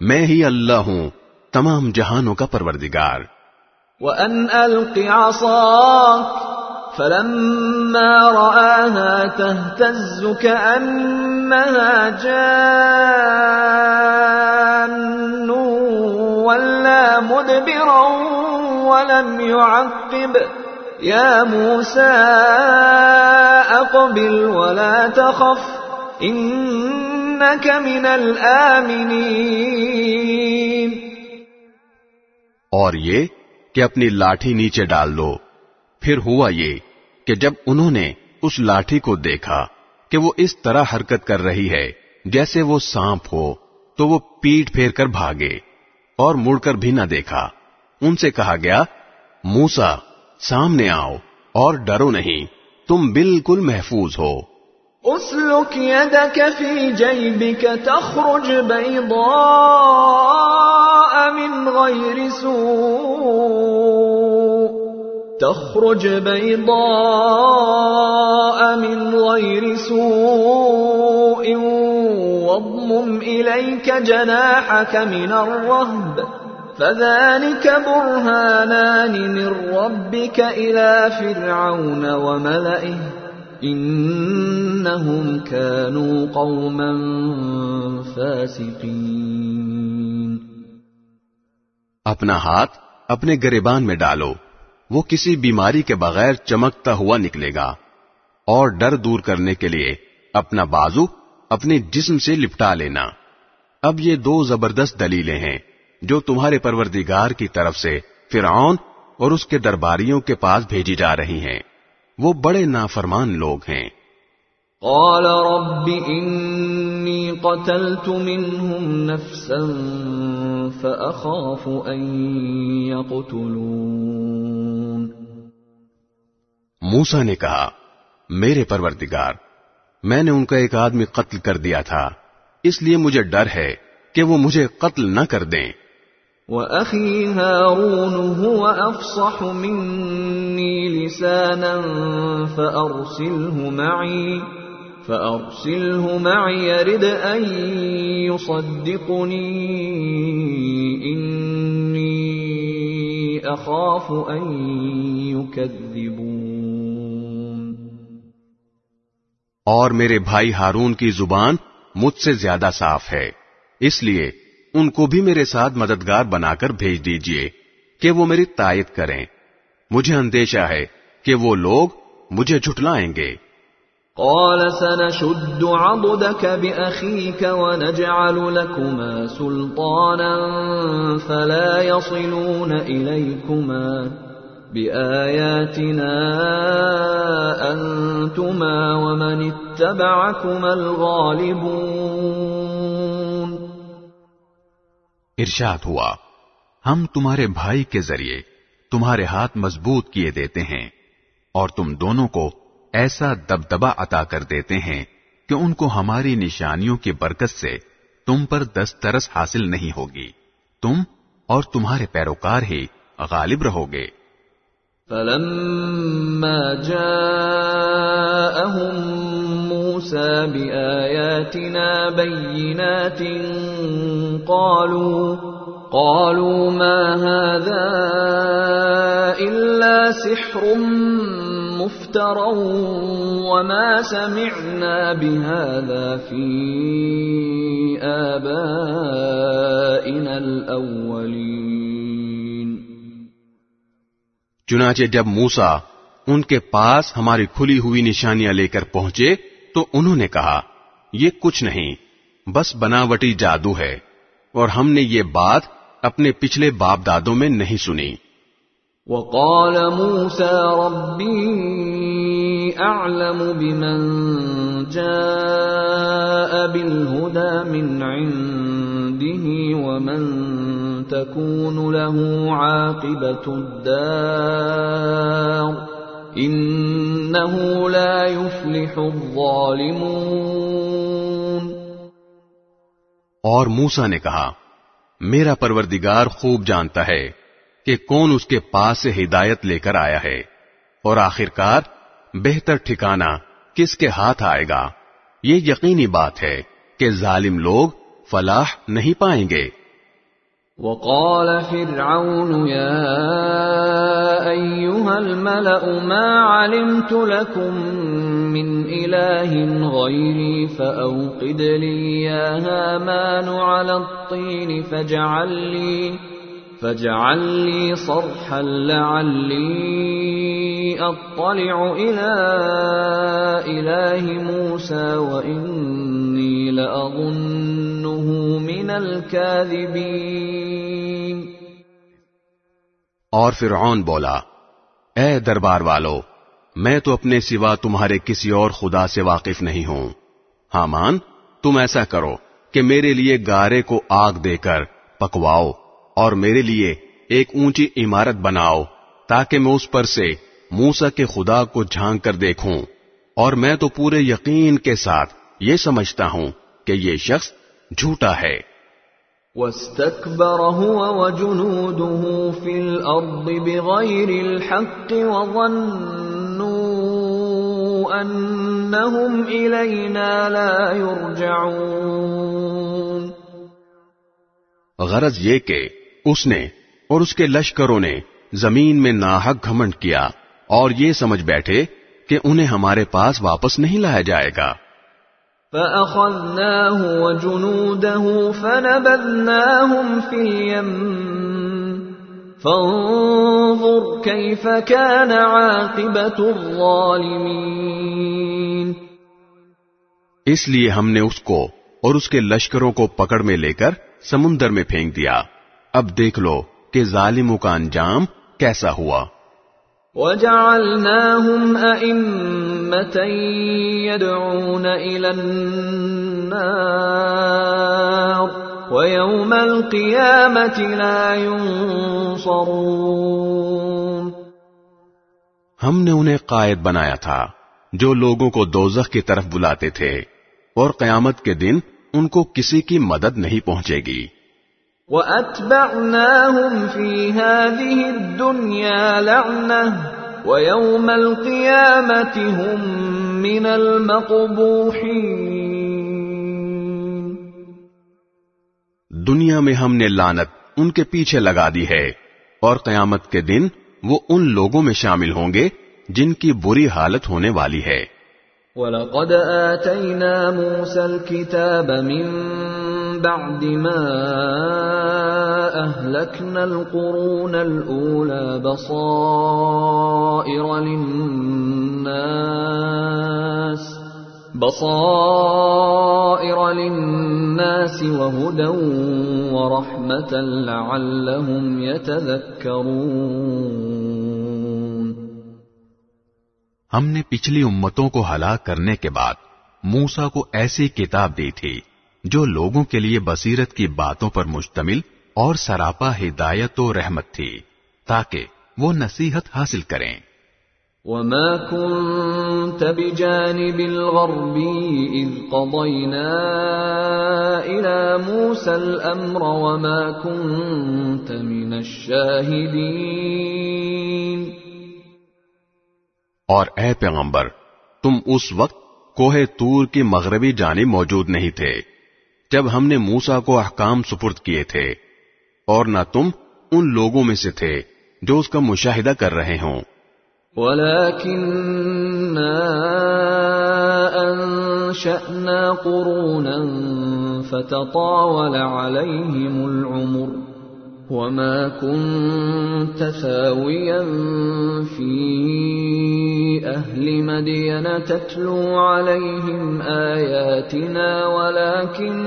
میں ہی اللہ ہوں تمام جہانوں کا پروردگار۔ وأن ألق عصاك فلما رآها تهتز كأنها جان ولا مدبرا ولم يعقب۔ يا موسى أقبل ولا تخف۔ إنك من الآمنين. اور یہ کہ اپنی لاٹھی نیچے ڈال دو پھر ہوا یہ کہ جب انہوں نے اس لاٹھی کو دیکھا کہ وہ اس طرح حرکت کر رہی ہے، جیسے وہ سانپ ہو، تو وہ پیٹ پھیر کر بھاگے اور مڑ کر بھی نہ دیکھا۔ ان سے کہا گیا موسا سامنے آؤ اور ڈرو نہیں، تم بالکل محفوظ ہو۔ أسلك يدك في جيبك تخرج بيضاء من غير سوء. تخرج بيضاء من غير سوء. واضمم إليك جناحك من الرهب. فذلك برهانان من ربك إلى فرعون وملئه. انہم كانوا قوما فاسقین اپنا ہاتھ اپنے گریبان میں ڈالو، وہ کسی بیماری کے بغیر چمکتا ہوا نکلے گا، اور ڈر دور کرنے کے لیے اپنا بازو اپنے جسم سے لپٹا لینا۔ اب یہ دو زبردست دلیلیں ہیں جو تمہارے پروردگار کی طرف سے فرعون اور اس کے درباریوں کے پاس بھیجی جا رہی ہیں۔ وہ بڑے نافرمان لوگ ہیں۔ قال رب انی قتلت منهم نفسا فأخاف ان يقتلون. موسا نے کہا میرے پروردگار میں نے ان کا ایک آدمی قتل کر دیا تھا اس لیے مجھے ڈر ہے کہ وہ مجھے قتل نہ کر دیں۔ وأخي هارون هو أفصح مني لسانا فأرسله معي. فأرسله معي يرد أن يصدقني إني أخاف أن يكذبون اور میرے بھائی ہارون کی زبان مجھ سے زیادہ صاف ہے۔ اس لیے ان کو بھی میرے ساتھ مددگار بنا کر بھیج دیجیے کہ وہ میری تائید کریں۔ مجھے اندیشہ ہے کہ وہ لوگ مجھے جھٹلائیں گے۔ قال سنشد عضدك بأخيك ونجعل لكما سلطانا فلا يصلون إليكما بآياتنا أنتما ومن اتبعكما الغالبون. ارشاد ہوا ہم تمہارے بھائی کے ذریعے تمہارے ہاتھ مضبوط کیے دیتے ہیں اور تم دونوں کو ایسا دبدبا عطا کر دیتے ہیں کہ ان کو ہماری نشانیوں کی برکت سے تم پر دسترس حاصل نہیں ہوگی۔ تم اور تمہارے پیروکار ہی غالب رہو گے فلما جاءهم موسى بآياتنا بينات قالوا قالوا ما هذا إلا سحر مفترى وما سمعنا بهذا في آبائنا الأولين. چنانچہ جب موسا ان کے پاس ہماری کھلی ہوئی نشانیاں لے کر پہنچے تو انہوں نے کہا، یہ کچھ نہیں، بس بناوٹی جادو ہے، اور ہم نے یہ بات اپنے پچھلے باپ دادوں میں نہیں سنی۔ وقال موسى ربي أعلم بمن جاء بالهدى من عنده ومن تكون له عاقبة الدار إنه لا يفلح الظالمون. اور موسى نے کہا میرا پروردگار خوب جانتا ہے۔ کہ کون اس کے پاس سے ہدایت لے کر آیا ہے اور آخرکار بہتر ٹھکانہ کس کے ہاتھ آئے گا؟ یہ یقینی بات ہے کہ ظالم لوگ فلاح نہیں پائیں گے۔ وقال فرعون يا أيها الملأ ما علمت لكم من إله غيري فأوقد لي يا هامان على الطين فاجعل لي فاجعل لي صرحا لعلي أطلع إلى إله موسى وإني لأظنه من الكاذبين. اور فرعون بولا، اے دربار والو، میں تو اپنے سوا تمہارے کسی اور خدا سے واقف نہیں ہوں۔ حامان تم ایسا کرو کہ میرے لیے گارے کو آگ دے کر پکواؤ۔ اور میرے لیے ایک اونچی عمارت بناؤ تاکہ میں اس پر سے موسا کے خدا کو جھانک کر دیکھوں۔ اور میں تو پورے یقین کے ساتھ یہ سمجھتا ہوں کہ یہ شخص جھوٹا ہے۔ واستكبر هو وجنوده في الأرض بغير الحق وظنوا أنهم إلينا لا يرجعون۔ غرض یہ کہ اس نے اور اس کے لشکروں نے زمین میں ناحق گھمنڈ کیا اور یہ سمجھ بیٹھے کہ انہیں ہمارے پاس واپس نہیں لایا جائے گا۔ فأخذناه وجنوده فنبذناهم في اليم فانظر كيف كان عاقبة الظالمين۔ اس لیے ہم نے اس کو اور اس کے لشکروں کو پکڑ میں لے کر سمندر میں پھینک دیا۔ اب دیکھ لو کہ ظالموں کا انجام کیسا ہوا۔ وجعلناهم أئمة يدعون إلى النار ويوم القيامة لا ينصرون۔ ہم نے انہیں قائد بنایا تھا جو لوگوں کو دوزخ کی طرف بلاتے تھے اور قیامت کے دن ان کو کسی کی مدد نہیں پہنچے گی۔ وَأَتْبَعْنَاهُمْ فِي هَذِهِ الدُّنْيَا لَعْنَةً وَيَوْمَ الْقِيَامَةِ هُمْ مِنَ الْمَقْبُوحِينَ دنیا میں ہم نے لانت ان کے پیچھے لگا دی ہے اور قیامت کے دن وہ ان لوگوں میں شامل ہوں گے جن کی بری حالت ہونے والی ہے۔ وَلَقَدْ آتَيْنَا مُوسَى الْكِتَابَ مِن بعد ما أهلكنا القرون الأولى بصائر للناس بصائر للناس وهدى ورحمة لعلهم يتذكرون. ہم نے پچھلی امتوں کو ہلاک کرنے کے بعد موسیٰ کو ایسی کتاب دی تھی جو لوگوں کے لیے بصیرت کی باتوں پر مشتمل اور سراپا ہدایت و رحمت تھی تاکہ وہ نصیحت حاصل کریں۔ وما كنت بجانب الغربي إذ قضينا إلى موسى الأمر وما كنت من الشاهدين۔ اور اے پیغمبر تم اس وقت کوہ تور کی مغربی جانب موجود نہیں تھے۔ جب ہم نے موسا کو احکام سپرد کیے تھے، اور نہ تم ان لوگوں میں سے تھے جو اس کا مشاہدہ کر رہے ہوں۔ أنشأنا قرونا فتطاول عليهم العمر وما كنت ثاويا في أهل مدين تتلو عليهم آياتنا ولكننا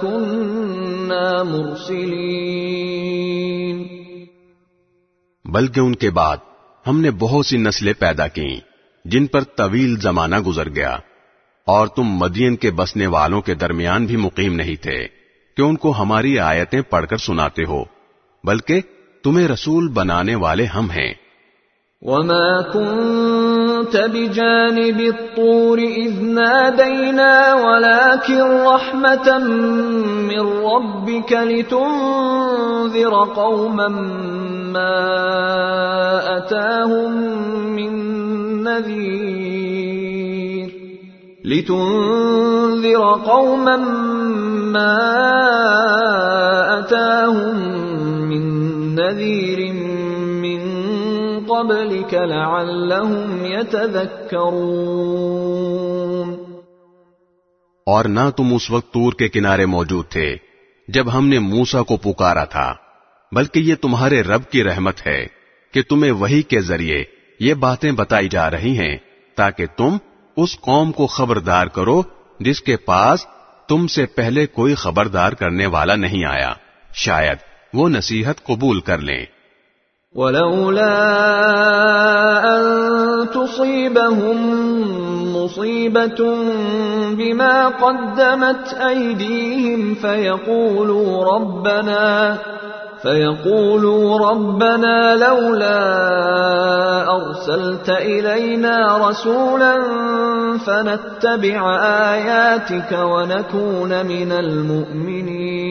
كنا مرسلين. بلکہ ان کے بعد ہم نے بہت سی نسلیں پیدا کی جن پر طویل زمانہ گزر گیا اور تم مدین کے بسنے والوں کے درمیان بھی مقیم نہیں تھے۔ کہ ان کو ہماری آیتیں پڑھ کر سناتے ہو، بلکہ تمہیں رسول بنانے والے ہم ہیں۔ وما كنت بجانب الطور إذ نادينا ولكن رحمة من ربك لتنذر قوما ما أتاهم من نذير لتنذر قوما ما أتاهم من نذير من قبلك لعلهم يتذكرون. اور نہ تم اس وقت تور کے کنارے موجود تھے جب ہم نے موسا کو پکارا تھا، بلکہ یہ تمہارے رب کی رحمت ہے کہ تمہیں وہی کے ذریعے یہ باتیں بتائی جا رہی ہیں تاکہ تم اس قوم کو خبردار کرو جس کے پاس تم سے پہلے کوئی خبردار کرنے والا نہیں آیا۔ شاید وہ نصیحت قبول کر لیں۔ ولولا أن تصيبهم مصيبة بما قدمت أيديهم فيقولوا ربنا فيقولوا ربنا لولا أرسلت إلينا رسولا فنتبع آياتك ونكون من المؤمنين۔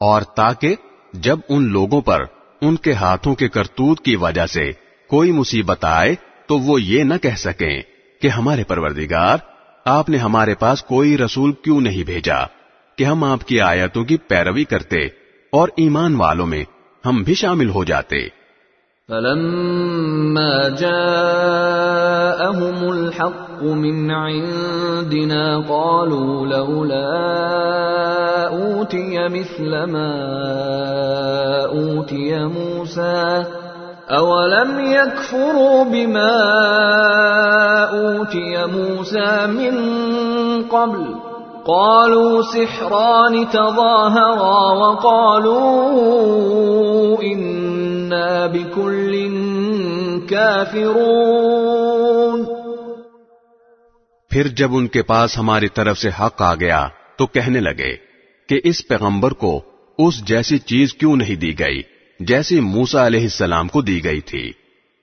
اور تاکہ جب ان لوگوں پر ان کے ہاتھوں کے کرتوت کی وجہ سے کوئی مصیبت آئے تو وہ یہ نہ کہہ سکیں کہ ہمارے پروردگار، آپ نے ہمارے پاس کوئی رسول کیوں نہیں بھیجا؟ کہ ہم آپ کی آیتوں کی پیروی کرتے اور ایمان والوں میں ہم بھی شامل ہو جاتے۔ فلما جاءهم الحق من عندنا قالوا لولا أوتي مثل ما أوتي موسى أولم يكفروا بما أوتي موسى من قبل قالوا سحران تظاهرا وقالوا إنا بكل كافرون. پھر جب ان کے پاس ہماری طرف سے حق آ گیا تو کہنے لگے کہ اس پیغمبر کو اس جیسی چیز کیوں نہیں دی گئی جیسی موسا علیہ السلام کو دی گئی تھی؟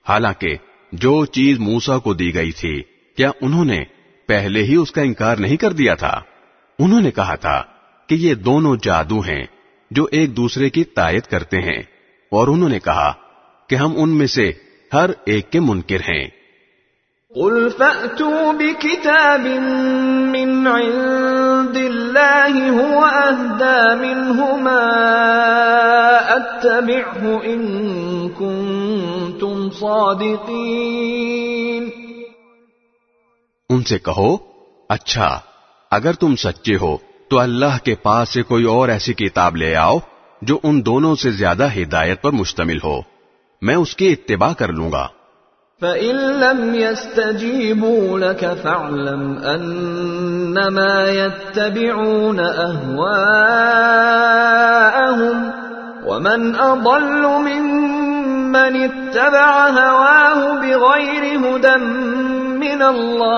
حالانکہ جو چیز موسا کو دی گئی تھی، کیا انہوں نے پہلے ہی اس کا انکار نہیں کر دیا تھا؟ انہوں نے کہا تھا کہ یہ دونوں جادو ہیں جو ایک دوسرے کی تائید کرتے ہیں اور انہوں نے کہا کہ ہم ان میں سے ہر ایک کے منکر ہیں۔ قل فأتوا بكتاب من عند الله هو أهدى منهما أتبعه إن كنتم صادقين۔ ان سے کہو اچھا اگر تم سچے ہو، تو اللہ کے پاس سے کوئی اور ایسی کتاب لے آؤ جو ان دونوں سے زیادہ ہدایت پر مشتمل ہو۔ میں اس کی اتباع کر لوں گا۔ فَإِن لَّمْ يَسْتَجِيبُوا لَكَ فَاعْلَمْ أَنَّمَا يَتَّبِعُونَ أَهْوَاءَهُمْ وَمَنْ أَضَلُّ مِمَّنِ اتَّبَعَ هَوَاهُ بِغَيْرِ هُدًى مِّنَ اللَّهِ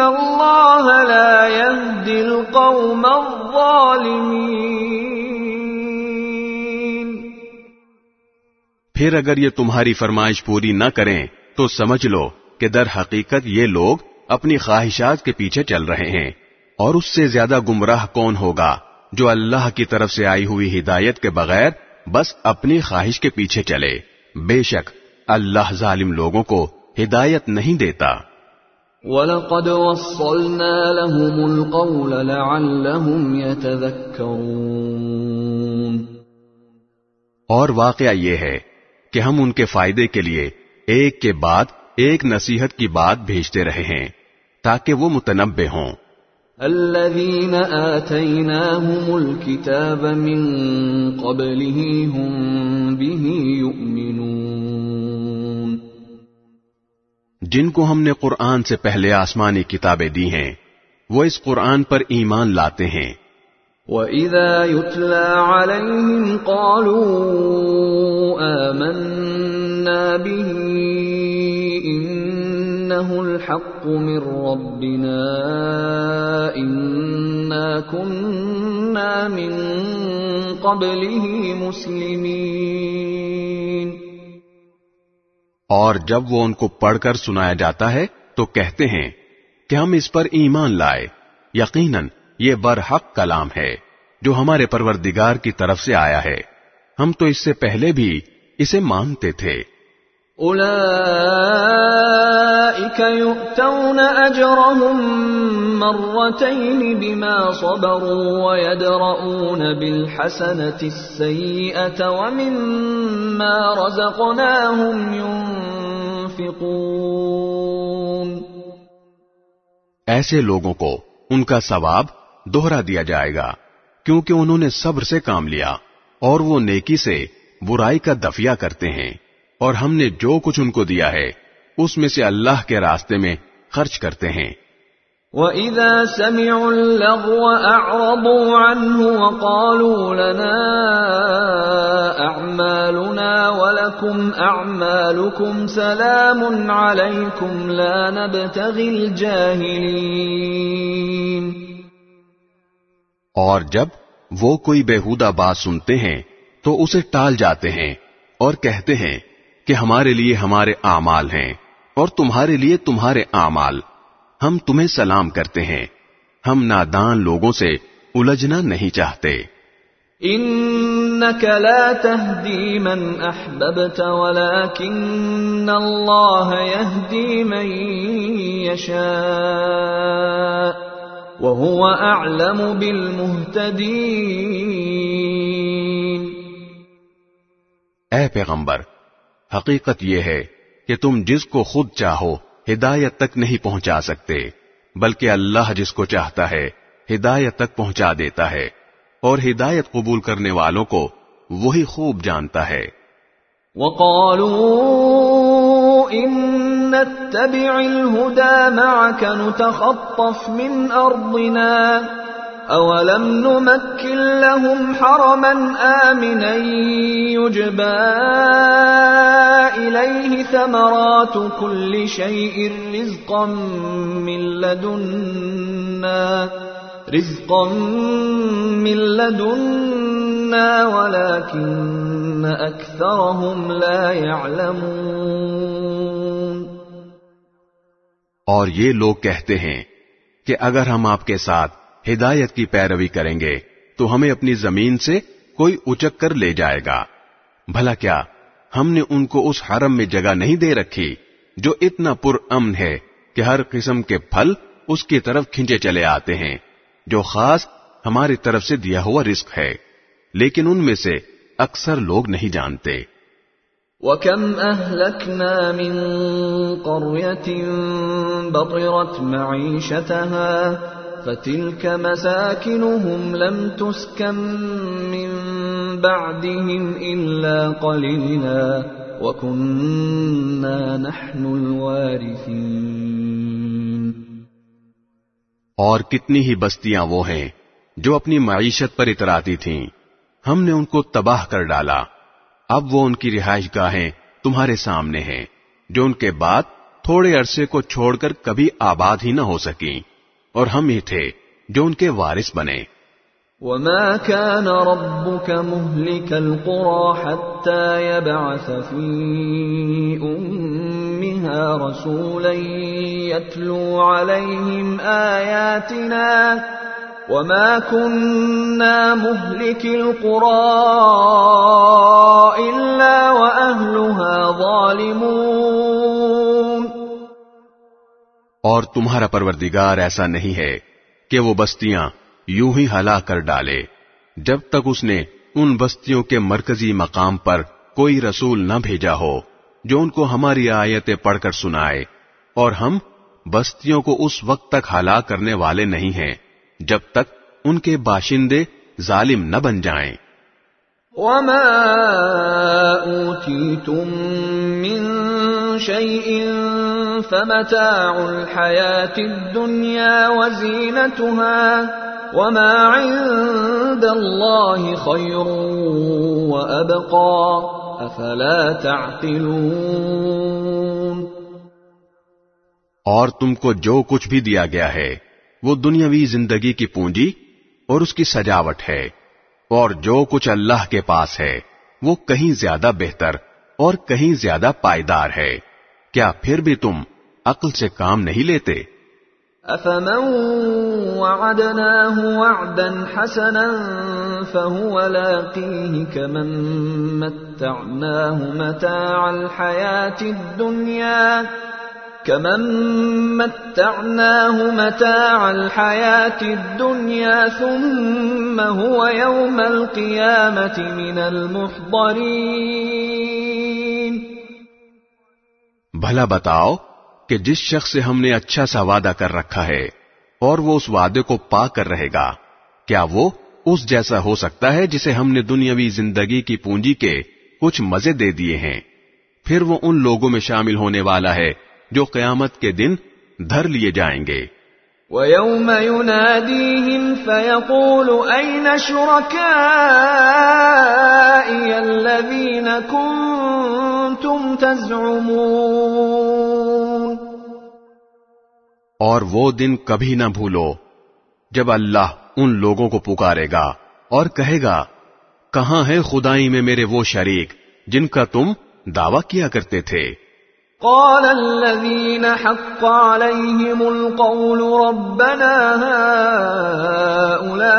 إِنَّ اللَّهَ لَا پھر اگر یہ تمہاری فرمائش پوری نہ کریں، تو سمجھ لو کہ در حقیقت یہ لوگ اپنی خواہشات کے پیچھے چل رہے ہیں۔ اور اس سے زیادہ گمراہ کون ہوگا جو اللہ کی طرف سے آئی ہوئی ہدایت کے بغیر بس اپنی خواہش کے پیچھے چلے؟ بے شک اللہ ظالم لوگوں کو ہدایت نہیں دیتا۔ وَلَقَدْ وَصَّلْنَا لَهُمُ الْقَوْلَ لَعَلَّهُمْ يَتَذَكَّرُونَ۔ اور واقعہ یہ ہے کہ ہم ان کے فائدے کے لیے ایک کے بعد ایک نصیحت کی بات بھیجتے رہے ہیں تاکہ وہ متنبع ہوں۔ الذين آتيناهم الكتاب من قبله هم به يؤمنون۔ جن کو ہم نے قرآن سے پہلے آسمانی کتابیں دی ہیں، وہ اس قرآن پر ایمان لاتے ہیں۔ وَإِذَا يُتْلَى عَلَيْهِمْ قَالُوا آمَنَّا بِهِ إِنَّهُ الْحَقُّ مِنْ رَبِّنَا إِنَّا كُنَّا مِنْ قَبْلِهِ مُسْلِمِينَ اور جب وہ ان کو پڑھ کر سنایا جاتا ہے تو کہتے ہیں کہ ہم اس پر ایمان لائے۔ یقیناً یہ برحق کلام ہے جو ہمارے پروردگار کی طرف سے آیا ہے۔ ہم تو اس سے پہلے بھی اسے مانتے تھے۔ أولئك يؤتون أجرهم مرتين بما صبروا ويدرؤون بالحسنة السيئة ومما رزقناهم ينفقون ایسے لوگوں کو ان کا ثواب دوہرا دیا جائے گا، کیونکہ انہوں نے صبر سے کام لیا اور وہ نیکی سے برائی کا دفیہ کرتے ہیں۔ اور ہم نے جو کچھ ان کو دیا ہے اس میں سے اللہ کے راستے میں خرچ کرتے ہیں۔ وَإِذَا سَمِعُوا اللَّغْوَ أَعْرَضُوا عَنْهُ وَقَالُوا لَنَا أَعْمَالُنَا وَلَكُمْ أَعْمَالُكُمْ سَلَامٌ عَلَيْكُمْ لَا نَبْتَغِي الْجَاهِلِينَ۔ اور جب وہ کوئی بےحودہ بات سنتے ہیں تو اسے ٹال جاتے ہیں اور کہتے ہیں کہ ہمارے لیے ہمارے اعمال ہیں اور تمہارے لیے تمہارے اعمال۔ ہم تمہیں سلام کرتے ہیں۔ ہم نادان لوگوں سے الجھنا نہیں چاہتے۔ انك لا تهدي من احببت ولكن الله يهدي من يشاء وهو اعلم بالمهتدين۔ اے پیغمبر حقیقت یہ ہے کہ تم جس کو خود چاہو ہدایت تک نہیں پہنچا سکتے، بلکہ اللہ جس کو چاہتا ہے ہدایت تک پہنچا دیتا ہے، اور ہدایت قبول کرنے والوں کو وہی خوب جانتا ہے۔ وقالوا ان نتبع الهدى معك نتخطف من ارضنا أولم نمكن لهم حرما آمنا يجبى إليه ثمرات كل شيء رزقا من لدنا رزقا من لدنا ولكن أكثرهم لا يعلمون۔ اور یہ لوگ کہتے ہیں کہ اگر ہم آپ کے ساتھ ہدایت کی پیروی کریں گے، تو ہمیں اپنی زمین سے کوئی اچک کر لے جائے گا۔ بھلا کیا، ہم نے ان کو اس حرم میں جگہ نہیں دے رکھی جو اتنا پر امن ہے کہ ہر قسم کے پھل اس کی طرف کھینچے چلے آتے ہیں، جو خاص ہماری طرف سے دیا ہوا رزق ہے۔ لیکن ان میں سے اکثر لوگ نہیں جانتے۔ وكم أهلكنا من قرية بطرت معيشتها فتلك مساكنهم لم تسكن من بعدهم إلا قليلا وكنا نحن الوارثين. اور کتنی ہی بستیاں وہ ہیں جو اپنی معیشت پر اتراتی تھیں۔ ہم نے ان کو تباہ کر ڈالا۔ اب وہ ان کی رہائش گاہیں تمہارے سامنے ہیں، جو ان کے بعد تھوڑے عرصے کو چھوڑ کر کبھی آباد ہی نہ ہو سکیں۔ اور ہم ہی تھے جو ان کے وارث بنے وما كان ربك مهلك القرى حتى يبعث في امها رسولا يتلو عليهم اياتنا وما كنا مهلك القرى الا واهلها ظالمون. اور تمہارا پروردگار ایسا نہیں ہے کہ وہ بستیاں یوں ہی ہلا کر ڈالے، جب تک اس نے ان بستیوں کے مرکزی مقام پر کوئی رسول نہ بھیجا ہو جو ان کو ہماری آیتیں پڑھ کر سنائے۔ اور ہم بستیوں کو اس وقت تک ہلاک کرنے والے نہیں ہیں، جب تک ان کے باشندے ظالم نہ بن جائیں۔ وما أوتيتم من شيء فمتاع الحياة الدنيا وزينتها وما عند الله خير وأبقى أفلا تعقلون اور تم کو جو کچھ بھی دیا گیا ہے، وہ دنیاوی زندگی کی پونجی اور اس کی سجاوٹ ہے۔ اور جو کچھ اللہ کے پاس ہے، وہ کہیں زیادہ بہتر اور کہیں زیادہ پائیدار ہے۔ کیا پھر بھی تم عقل سے کام نہیں لیتے۔ أفمن وعدناه وعدا حسنا فهو لاقيه كمن متعناه متاع الحياة الدنيا كمن متعناه متاع الحياة الدنيا ثم هو يوم القيامة من المحضرين۔ بھلا بتاؤ کہ جس شخص سے ہم نے اچھا سا وعدہ کر رکھا ہے اور وہ اس وعدے کو پا کر رہے گا، کیا وہ اس جیسا ہو سکتا ہے جسے ہم نے دنیاوی زندگی کی پونجی کے کچھ مزے دے دیے ہیں؟ پھر وہ ان لوگوں میں شامل ہونے والا ہے جو قیامت کے دن دھر لیے جائیں گے۔ وَيَوْمَ يُنَادِيهِمْ فَيَقُولُ أَيْنَ شُرَكَائِيَ الَّذِينَ كُنْتُمْ تَزْعُمُونَ اور وہ دن کبھی نہ بھولو جب اللہ ان لوگوں کو پکارے گا اور کہے گا، کہاں ہے خدائی میں میرے وہ شریک جن کا تم دعویٰ کیا کرتے تھے؟ قال الذين حق عليهم القول ربنا هؤلاء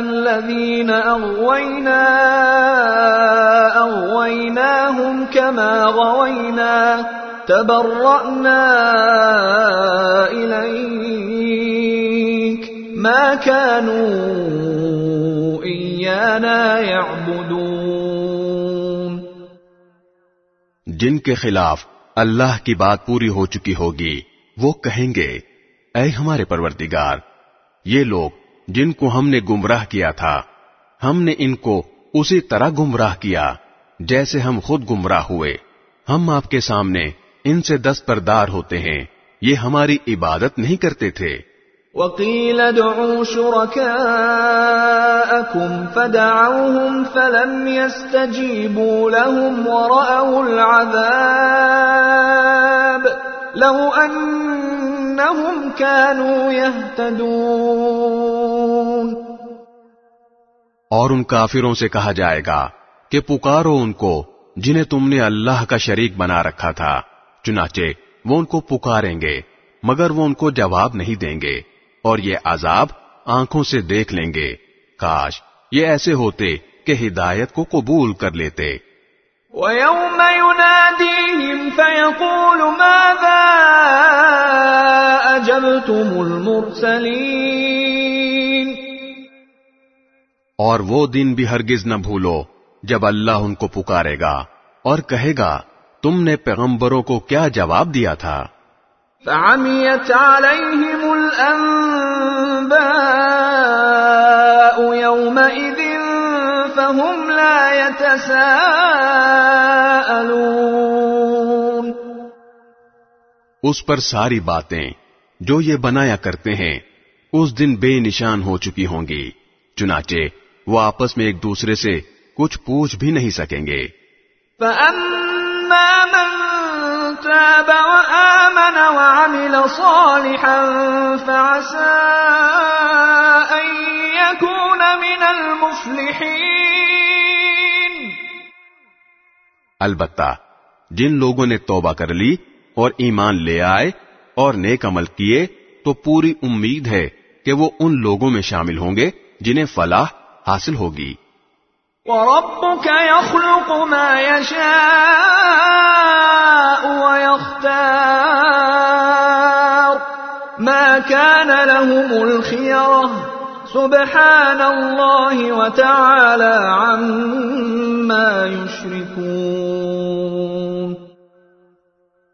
الذين أغوينا، أغويناهم كما غوينا. تبرأنا إليك. ما كانوا إيانا يعبدون. جن کے خلاف اللہ کی بات پوری ہو چکی ہوگی، وہ کہیں گے، اے ہمارے پروردگار، یہ لوگ جن کو ہم نے گمراہ کیا تھا، ہم نے ان کو اسی طرح گمراہ کیا، جیسے ہم خود گمراہ ہوئے۔ ہم آپ کے سامنے ان سے دستبردار ہوتے ہیں۔ یہ ہماری عبادت نہیں کرتے تھے۔ وقيل ادعوا شركاءكم فدعوهم فلم يستجيبوا لهم ورأوا العذاب لو أنهم كانوا يهتدون۔ اور ان کافروں سے کہا جائے گا کہ پکارو ان کو جنہیں تم نے اللہ کا شریک بنا رکھا تھا۔ چنانچہ وہ ان کو پکاریں گے مگر وہ ان کو جواب نہیں دیں گے اور یہ عذاب آنکھوں سے دیکھ لیں گے۔ کاش یہ ایسے ہوتے کہ ہدایت کو قبول کر لیتے۔ وَيَوْمَ يُنَادِيهِمْ فَيَقُولُ مَاذَا أَجَبْتُمُ الْمُرْسَلِينَ؟ اور وہ دن بھی ہرگز نہ بھولو جب اللہ ان کو پکارے گا اور کہے گا تم نے پیغمبروں کو کیا جواب دیا تھا؟ فعميت عليهم الأنباء يومئذ فهم لا يتساءلون. اس پر ساری باتیں جو یہ بنایا کرتے ہیں اس دن بے نشان ہو چکی ہوں گی چنانچہ وہ آپس میں ایک دوسرے سے کچھ پوچھ بھی نہیں سکیں گے۔ فأما من تاب وآمن وعمل صالحا فعسى أن يكون من المفلحين. البتہ، جن لوگوں نے توبہ کر لی اور ایمان لے آئے اور نیک عمل کیے، تو پوری امید ہے کہ وہ ان لوگوں میں شامل ہوں گے جنہیں فلاح حاصل ہوگی۔ وربك يخلق ما يشاء ويختار ما كان لهم الخيرة. سبحان الله وتعالى عما يشركون.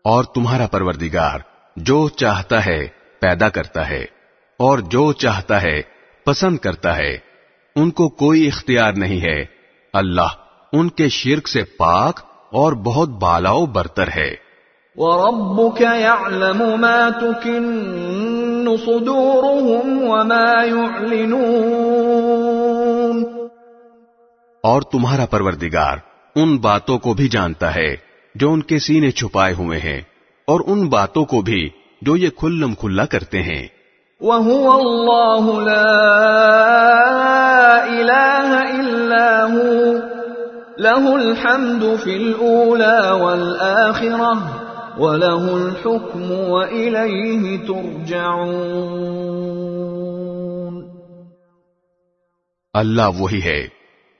اور تمہارا پروردگار جو چاہتا ہے پیدا کرتا ہے اور جو چاہتا ہے پسند کرتا ہے، ان کو کوئی اختیار نہیں ہے اللہ ان کے شرک سے پاک اور بہت بالاؤ برتر ہے۔ وربك يعلم ما تكن صدورهم وما يعلنون۔ اور تمہارا پروردگار ان باتوں کو بھی جانتا ہے جو ان کے سینے چھپائے ہوئے ہیں اور ان باتوں کو بھی جو یہ کھلم کھلا کرتے ہیں۔ وهو الله لا إله إلا هو. له الحمد في الأولى والآخرة وله الحكم وإليه ترجعون۔ اللہ وہی ہے،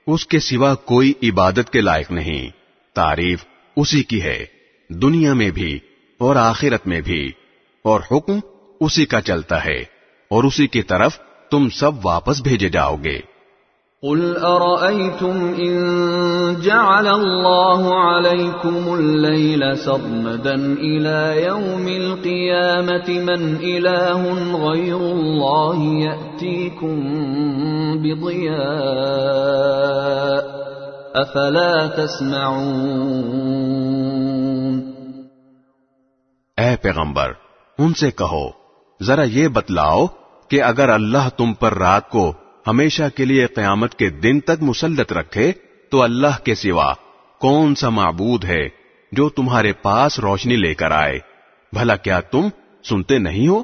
اس کے سوا کوئی عبادت کے لائق نہیں۔ تعریف اسی کی ہے، دنیا میں بھی اور آخرت میں بھی۔ اور حکم اسی کا چلتا ہے۔ اور اسی کی طرف تم سب واپس بھیجے جاؤ گے۔ قل أرأيتم إن جعل الله عليكم الليل سرمدا إلى يوم القيامة من إله غير الله يأتيكم بضياء أفلا تسمعون۔ اے پیغمبر ان سے کہو ذرا یہ بتلاؤ کہ اگر اللہ تم پر رات کو ہمیشہ کے لیے قیامت کے دن تک مسلط رکھے، تو اللہ کے سوا کون سا معبود ہے جو تمہارے پاس روشنی لے کر آئے؟ بھلا کیا تم سنتے نہیں ہو؟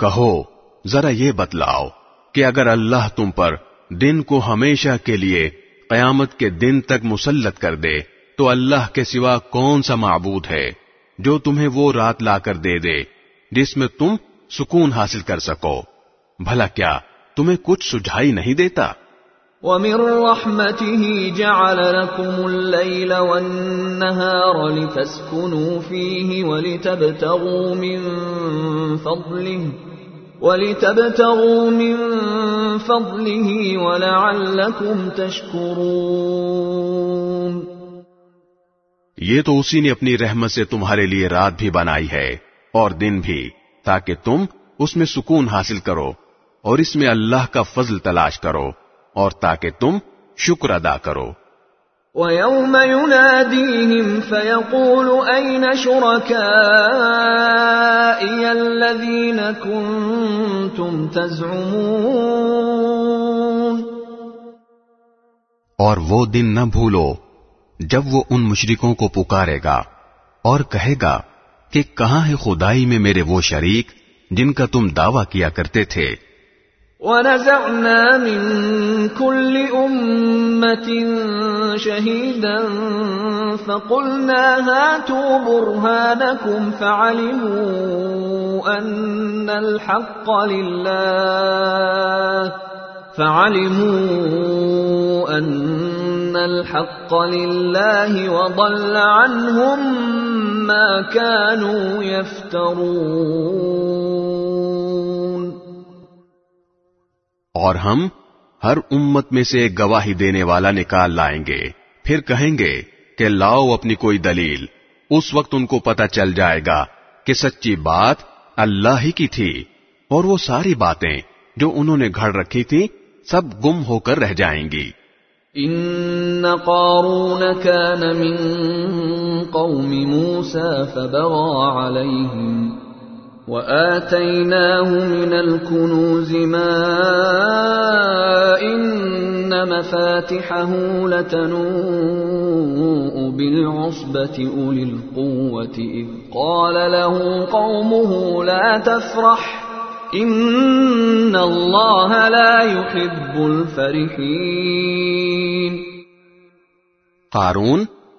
کہو، ذرا یہ بتلاؤ کہ اگر اللہ تم پر دن کو ہمیشہ کے لیے قیامت کے دن تک مسلط کر دے، تو اللہ کے سوا کون سا معبود ہے جو تمہیں وہ رات لا کر دے دے، جس میں تم سکون حاصل کر سکو؟ بھلا کیا تمہیں کچھ سجھائی نہیں دیتا؟ ومن رحمته جعل لكم الليل والنهار لتسكنوا فيه ولتبتغوا من فضله ولتبتغوا من فضله ولعلكم تشكرون یہ تو اسی نے اپنی رحمت سے تمہارے لیے رات بھی بنائی ہے اور دن بھی، تاکہ تم اس میں سکون حاصل کرو اور اس میں اللہ کا فضل تلاش کرو۔ اور تاکہ تم شکر ادا کرو۔ ويوم يناديهم فيقول أين شركائي الذين كنتم تزعمون؟ اور وہ دن نہ بھولو جب وہ ان مشرکوں کو پکارے گا اور کہے گا کہ کہاں ہے خدائی میں میرے وہ شریک جن کا تم دعویٰ کیا کرتے تھے۔ ونزعنا من كل أمة شهيدا فقلنا هاتوا برهانكم فعلموا أن الحق لله فعلموا أن الحق لله وضل عنهم ما كانوا يفترون اور ہم ہر امت میں سے گواہی دینے والا نکال لائیں گے۔ پھر کہیں گے کہ لاؤ اپنی کوئی دلیل۔ اس وقت ان کو پتہ چل جائے گا کہ سچی بات اللہ ہی کی تھی۔ اور وہ ساری باتیں جو انہوں نے گھڑ رکھی تھی سب گم ہو کر رہ جائیں گی۔ إن قارون كان من قوم موسى فبغى عليهم وآتيناه من الكنوز ما إن مفاتحه لتنوء بالعصبة أولي القوة إذ قال له قومه لا تفرح إن الله لا يحب الفرحين. قارون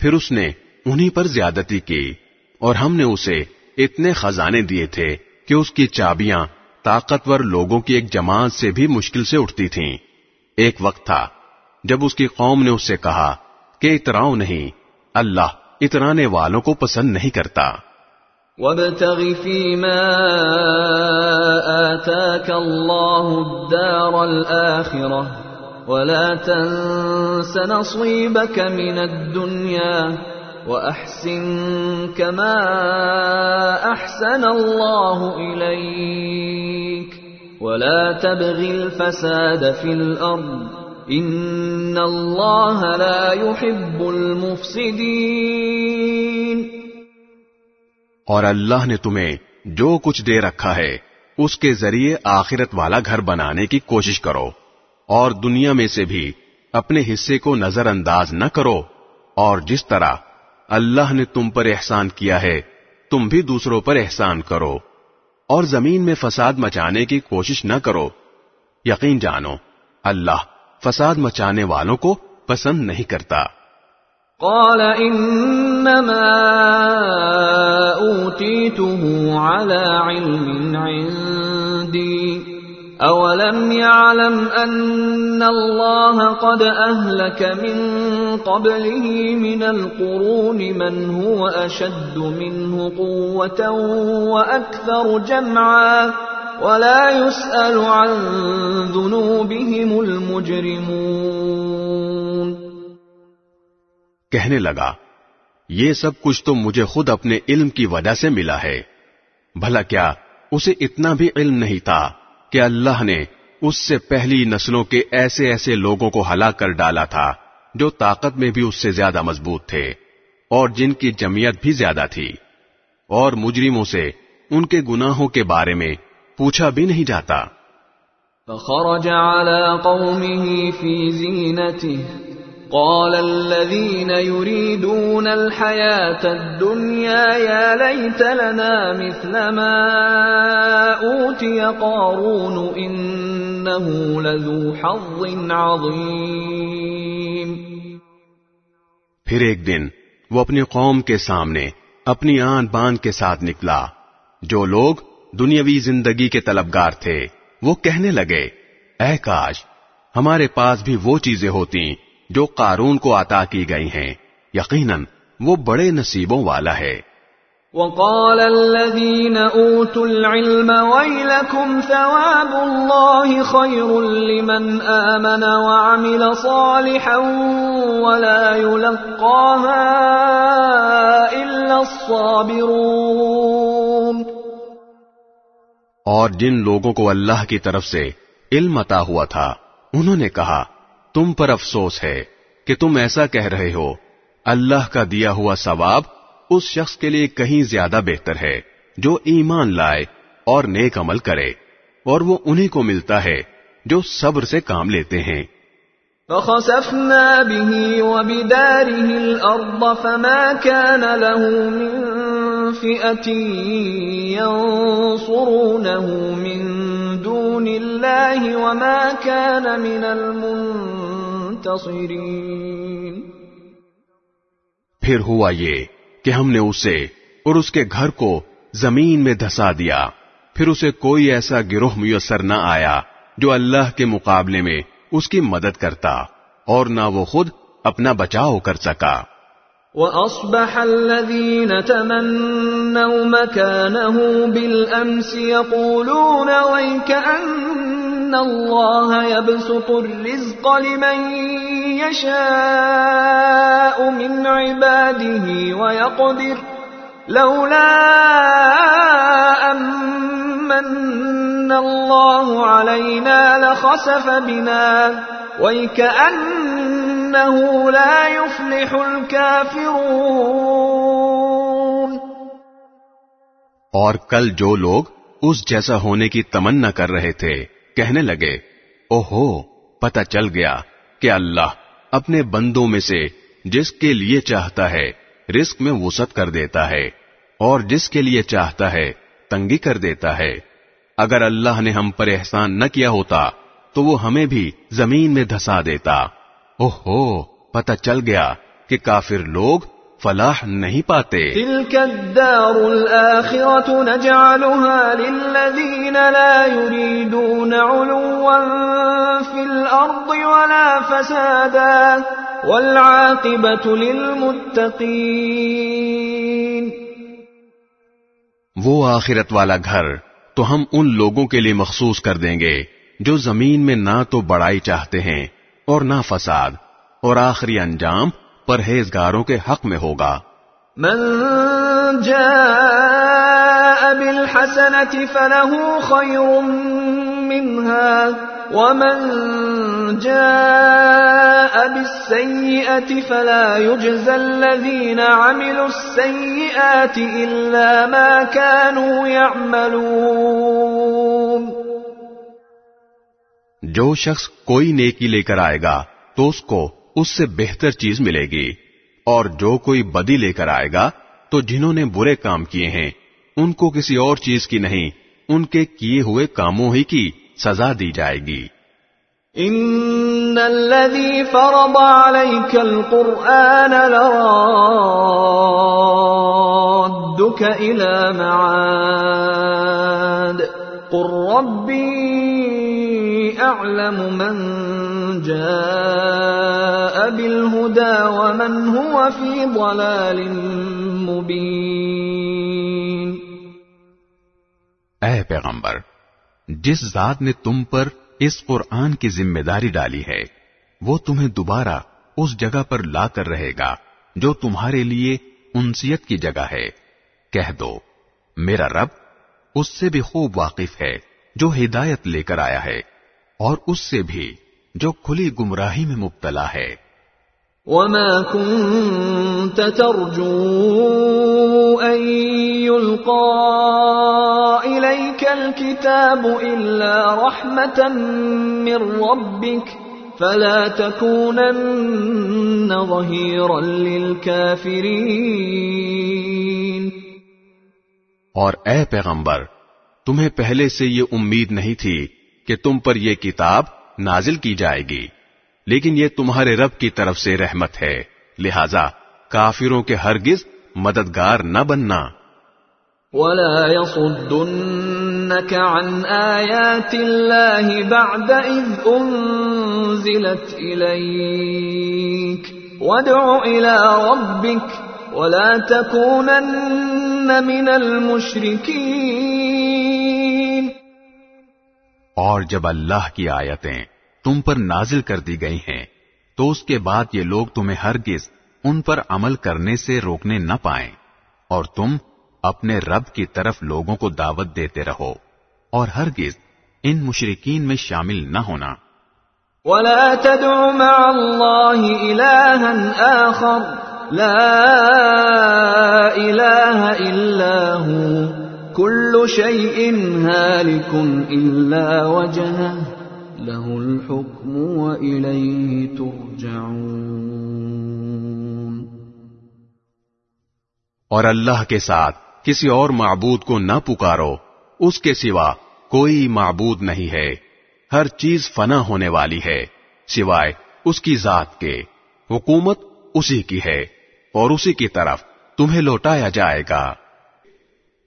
پھر اس نے انہی پر زیادتی کی۔ اور ہم نے اسے اتنے خزانے دیے تھے کہ اس کی چابیاں طاقتور لوگوں کی ایک جماعت سے بھی مشکل سے اٹھتی تھیں۔ ایک وقت تھا جب اس کی قوم نے اس سے کہا کہ اتراؤ نہیں، اللہ اترانے والوں کو پسند نہیں کرتا۔ وابتغ فيما آتاك الله الدار الآخرة ولا تنس نصيبك من الدنيا وأحسن كما أحسن الله إليك ولا تبغ الفساد في الأرض إن الله لا يحب المفسدين اور اللہ نے تمہیں جو کچھ دے رکھا ہے، اس کے ذریعے آخرت والا گھر بنانے کی کوشش کرو اور دنیا میں سے بھی اپنے حصے کو نظر انداز نہ کرو اور جس طرح اللہ نے تم پر احسان کیا ہے، تم بھی دوسروں پر احسان کرو۔ اور زمین میں فساد مچانے کی کوشش نہ کرو۔ یقین جانو، اللہ فساد مچانے والوں کو پسند نہیں کرتا۔ قال انما اوتيته على علم عندي اولم يعلم ان الله قد اهلك من قبله من القرون من هو اشد منه قوه واكثر جمعا ولا يسال عن ذنوبهم المجرمون کہنے لگا، یہ سب کچھ تو مجھے خود اپنے علم کی وجہ سے ملا ہے، بھلا کیا اسے اتنا بھی علم نہیں تھا؟ کہ اللہ نے اس سے پہلی نسلوں کے ایسے ایسے لوگوں کو ہلاک کر ڈالا تھا جو طاقت میں بھی اس سے زیادہ مضبوط تھے اور جن کی جمعیت بھی زیادہ تھی۔ اور مجرموں سے ان کے گناہوں کے بارے میں پوچھا بھی نہیں جاتا۔ فخرج على قومه في زينته قال الذين يريدون الحياة الدنيا يا ليت لنا مثل ما أوتي قارون إنه لذو حظ عظيم۔ پھر ایک دن وہ اپنی قوم کے سامنے اپنی آن بان کے ساتھ نکلا۔ جو لوگ دنیاوی زندگی کے طلبگار تھے، وہ کہنے لگے، اے کاش، ہمارے پاس بھی وہ چیزیں ہوتی جو قارون کو عطا کی گئی ہیں۔ یقیناً وہ بڑے نصیبوں والا ہے۔ وقال الذين اوتوا العلم ويلكم ثواب الله خير لمن امن وعمل صالحا ولا يلقاها الا الصابرون۔ اور جن لوگوں کو اللہ کی طرف سے علم عطا ہوا تھا انہوں نے کہا تم پر افسوس ہے کہ تم ایسا کہہ رہے ہو۔ اللہ کا دیا ہوا ثواب اس شخص کے لیے کہیں زیادہ بہتر ہے جو ایمان لائے اور نیک عمل کرے، اور وہ انہیں کو ملتا ہے جو صبر سے کام لیتے ہیں۔ فخسفنا به وبداره الارض فما كان له من فئه ينصرونه من دون الله وما كان من المنتصرين پھر ہوا یہ کہ ہم نے اسے اور اس کے گھر کو زمین میں دھسا دیا۔ پھر اسے کوئی ایسا گروہ میسر نہ آیا جو اللہ کے مقابلے میں اس کی مدد کرتا اور نہ وہ خود اپنا بچاؤ کر سکا۔ وأصبح الذين تمنوا مكانه بالأمس يقولون ويكأن إِنَّ اللَّهَ يَبْسُطُ الرِّزْقَ لِمَن يَشَاءُ مِنْ عِبَادِهِ وَيَقْدِرُ لَوْلَا أَمَّنَّ اللَّهُ عَلَيْنَا لَخَسَفَ بِنَا وَيْكَأَنَّهُ لَا يُفْلِحُ الْكَافِرُونَ اور کل جو لوگ اس جیسا ہونے کی تمنا کر رہے تھے کہنے لگے او ہو پتہ چل گیا کہ اللہ اپنے بندوں میں سے جس کے لیے چاہتا ہے رزق میں وسعت کر دیتا ہے اور جس کے لیے چاہتا ہے تنگی کر دیتا ہے۔ اگر اللہ نے ہم پر احسان نہ کیا ہوتا تو وہ ہمیں بھی زمین میں دھسا دیتا۔ اوہ ہو پتہ چل گیا کہ کافر لوگ فلاح نہیں پاتے۔ تلك الدار الآخرة نجعلها للذين لا يريدون علوا في الأرض ولا فسادا والعاقبة للمتقين۔ وہ آخرت والا گھر تو ہم ان لوگوں کے لیے مخصوص کر دیں گے جو زمین میں نہ تو بڑائی چاہتے ہیں اور نہ فساد اور آخری انجام پرہیزگاروں کے حق میں ہوگا۔ من جاء بالحسنة فله خير منها ومن جاء بالسيئة فلا يجزى الذين عملوا السيئات إلا ما كانوا يعملون۔ جو شخص کوئی نیکی لے کر آئے گا تو اس کو اس سے بہتر چیز ملے گی۔ اور جو کوئی بدی لے کر آئے گا، تو جنہوں نے برے کام کیے ہیں، ان کو کسی اور چیز کی نہیں، ان کے کیے ہوئے کاموں ہی کی سزا دی جائے گی۔ ان الذي فرض عليك القرآن لرادك الى معاد. قل ربي اعلم من جاء. بالهدى ومن هو في ضلال مبين۔ اے پیغمبر، جس ذات نے تم پر اس قرآن کی ذمہ داری ڈالی ہے، وہ تمہیں دوبارہ اس جگہ پر لا کر رہے گا جو تمہارے لیے انسیت کی جگہ ہے۔ کہہ دو، میرا رب اس سے بھی خوب واقف ہے جو ہدایت لے کر آیا ہے اور اس سے بھی جو کھلی گمراہی میں مبتلا ہے۔ وما كنت ترجو أن يلقى إليك الكتاب إلا رحمة من ربك فلا تكونن ظهيرا للكافرين اور اے پیغمبر تمہیں پہلے سے یہ امید نہیں تھی کہ تم پر یہ کتاب نازل کی جائے گی۔ لیکن یہ تمہارے رب کی طرف سے رحمت ہے۔ لہذا کافروں کے ہرگز مددگار نہ بننا۔ ولا يصدنك عن آيات الله بعد إذ أنزلت إليك۔ وادع إلى ربك ولا تكونن من المشركين۔ اور جب اللہ کی آیتیں تم پر نازل کر دی گئی ہیں، تو اس کے بعد یہ لوگ تمہیں ہرگز ان پر عمل کرنے سے روکنے نہ پائیں، اور تم اپنے رب کی طرف لوگوں کو دعوت دیتے رہو، اور ہرگز ان مشرقین میں شامل نہ ہونا۔ ولا تدع مع الله إلها آخر، لا إله إلا هو، كل شيء هالك إلا وجهه۔ له الحكم وإليه ترجعون۔ اور اللہ کے ساتھ کسی اور معبود کو نہ پکارو اس کے سوا کوئی معبود نہیں ہے۔ ہر چیز فنا ہونے والی ہے سوائے اس کی ذات کے۔ حکومت اسی کی ہے اور اسی کی طرف تمہیں لوٹایا جائے گا۔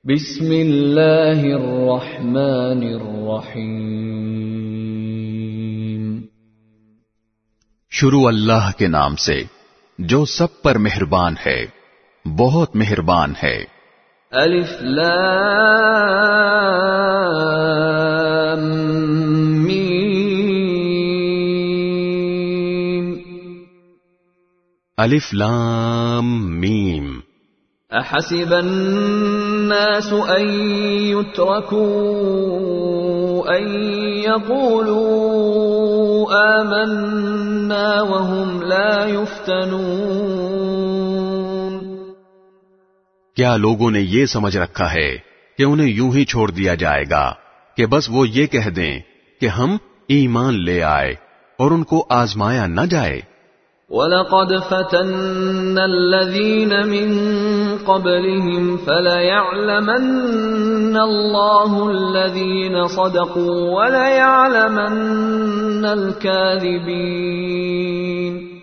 بسم الله الرحمن الرحيم شروع اللہ کے نام سے جو سب پر مہربان ہے بہت مہربان ہے۔ ألف لام ميم الف لام میم۔ أحسب الناس أن يتركوا أن يقولوا آمنا وهم لا يفتنون۔ کیا لوگوں نے یہ سمجھ رکھا ہے کہ انہیں یوں ہی چھوڑ دیا جائے گا کہ بس وہ یہ کہہ دیں کہ ہم ایمان لے آئے اور ان کو آزمایا نہ جائے؟ وَلَقَدْ فَتَنَّا الَّذِينَ مِن قَبْلِهِمْ فَلَيَعْلَمَنَّ اللَّهُ الَّذِينَ صَدَقُوا وَلَيَعْلَمَنَّ الْكَاذِبِينَ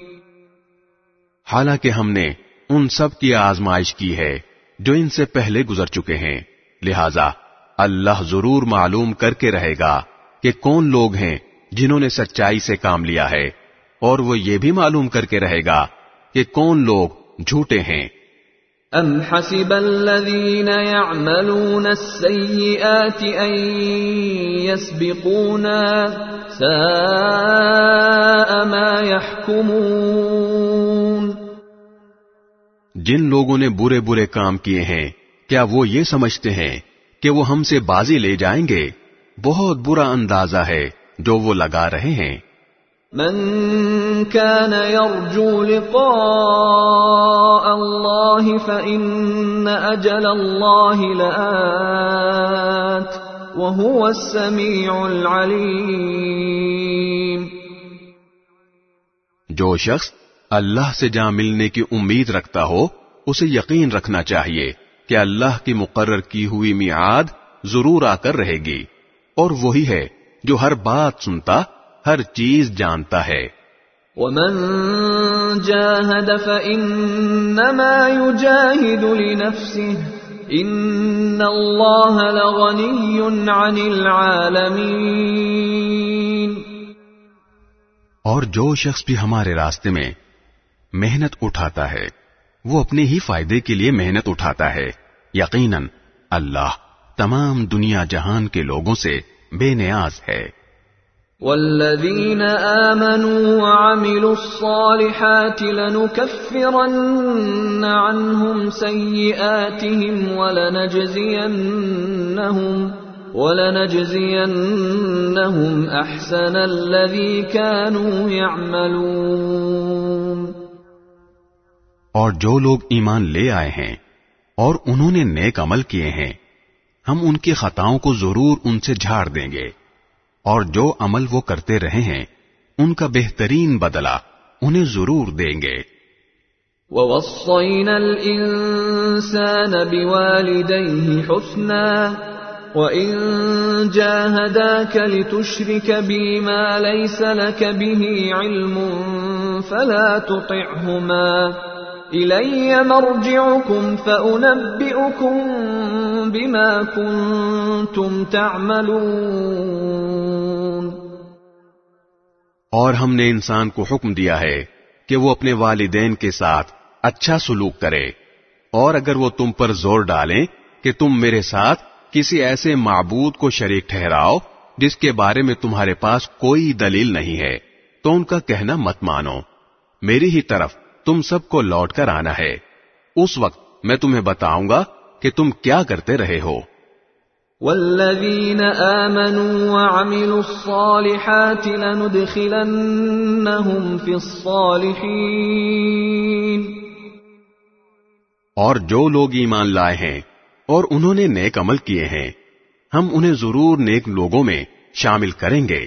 حالانکہ ہم نے ان سب کی آزمائش کی ہے جو ان سے پہلے گزر چکے ہیں۔ لہذا اللہ ضرور معلوم کر کے رہے گا کہ کون لوگ ہیں جنہوں نے سچائی سے کام لیا ہے۔ اور وہ یہ بھی معلوم کر کے رہے گا کہ کون لوگ جھوٹے ہیں۔ أَمْ حَسِبَ الَّذِينَ يَعْمَلُونَ السَّيِّئَاتِ أَن يَسْبِقُونَا سَاءَ مَا يَحْكُمُونَ۔ جن لوگوں نے برے برے کام کیے ہیں کیا وہ یہ سمجھتے ہیں کہ وہ ہم سے بازی لے جائیں گے؟ بہت برا اندازہ ہے جو وہ لگا رہے ہیں۔ من كان يرجو لقاء الله فإن أجل الله لآت وهو السميع العليم. جو شخص اللہ سے جہاں ملنے کی امید رکھتا ہو، اسے یقین رکھنا چاہیے کہ اللہ کی مقرر کی ہوئی میعاد ضرور آ کر رہے گی، اور وہی ہے جو ہر بات سنتا ہر چیز جانتا ہے۔ ومن جاهد فإنما يجاهد لنفسه إن الله لغني عن العالمين۔ اور جو شخص بھی ہمارے راستے میں محنت اٹھاتا ہے وہ اپنے ہی فائدے کے لیے محنت اٹھاتا ہے۔ یقیناً اللہ تمام دنیا جہان کے لوگوں سے بے نیاز ہے۔ والذين آمنوا وعملوا الصالحات لنكفرن عنهم سيئاتهم ولنجزينهم ولنجزينهم أحسن الذي كانوا يعملون اور جو لوگ ایمان لے آئے ہیں اور انہوں نے نیک عمل کیے ہیں، ہم ان کی خطاؤں کو ضرور ان سے جھاڑ دیں گے۔ اور جو عمل وہ کرتے رہے ہیں ان کا بہترین بدلہ انہیں ضرور دیں گے ووصينا الإنسان بوالديه حسنا وإن جاهداك لتشرك بي ما ليس لك به علم فلا تطعهما. إلي مرجعكم فأنبئكم بما كنتم تعملون. اور ہم نے انسان کو حکم دیا ہے کہ وہ اپنے والدین کے ساتھ اچھا سلوک کرے۔ اور اگر وہ تم پر زور ڈالیں کہ تم میرے ساتھ کسی ایسے معبود کو شریک ٹھہراؤ جس کے بارے میں تمہارے پاس کوئی دلیل نہیں ہے، تو ان کا کہنا مت مانو۔ میری ہی طرف تم سب کو لوٹ کر آنا ہے۔ اس وقت میں تمہیں بتاؤں گا کہ تم کیا کرتے رہے ہو۔ والذین آمنوا وعملوا الصالحات لندخلنهم في الصالحین اور جو لوگ ایمان لائے ہیں اور انہوں نے نیک عمل کیے ہیں، ہم انہیں ضرور نیک لوگوں میں شامل کریں گے۔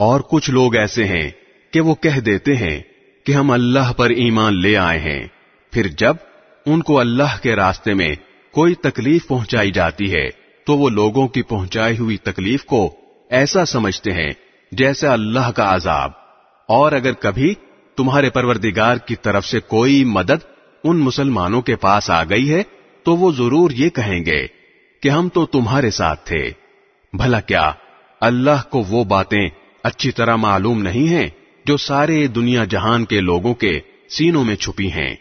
اور کچھ لوگ ایسے ہیں کہ وہ کہہ دیتے ہیں کہ ہم اللہ پر ایمان لے آئے ہیں۔ پھر جب ان کو اللہ کے راستے میں کوئی تکلیف پہنچائی جاتی ہے، تو وہ لوگوں کی پہنچائی ہوئی تکلیف کو ایسا سمجھتے ہیں جیسے اللہ کا عذاب۔ اور اگر کبھی تمہارے پروردگار کی طرف سے کوئی مدد ان مسلمانوں کے پاس آ گئی ہے، تو وہ ضرور یہ کہیں گے کہ ہم تو تمہارے ساتھ تھے۔ بھلا کیا اللہ کو وہ باتیں اچھی طرح معلوم نہیں ہیں جو سارے دنیا جہان کے لوگوں کے سینوں میں چھپی ہیں۔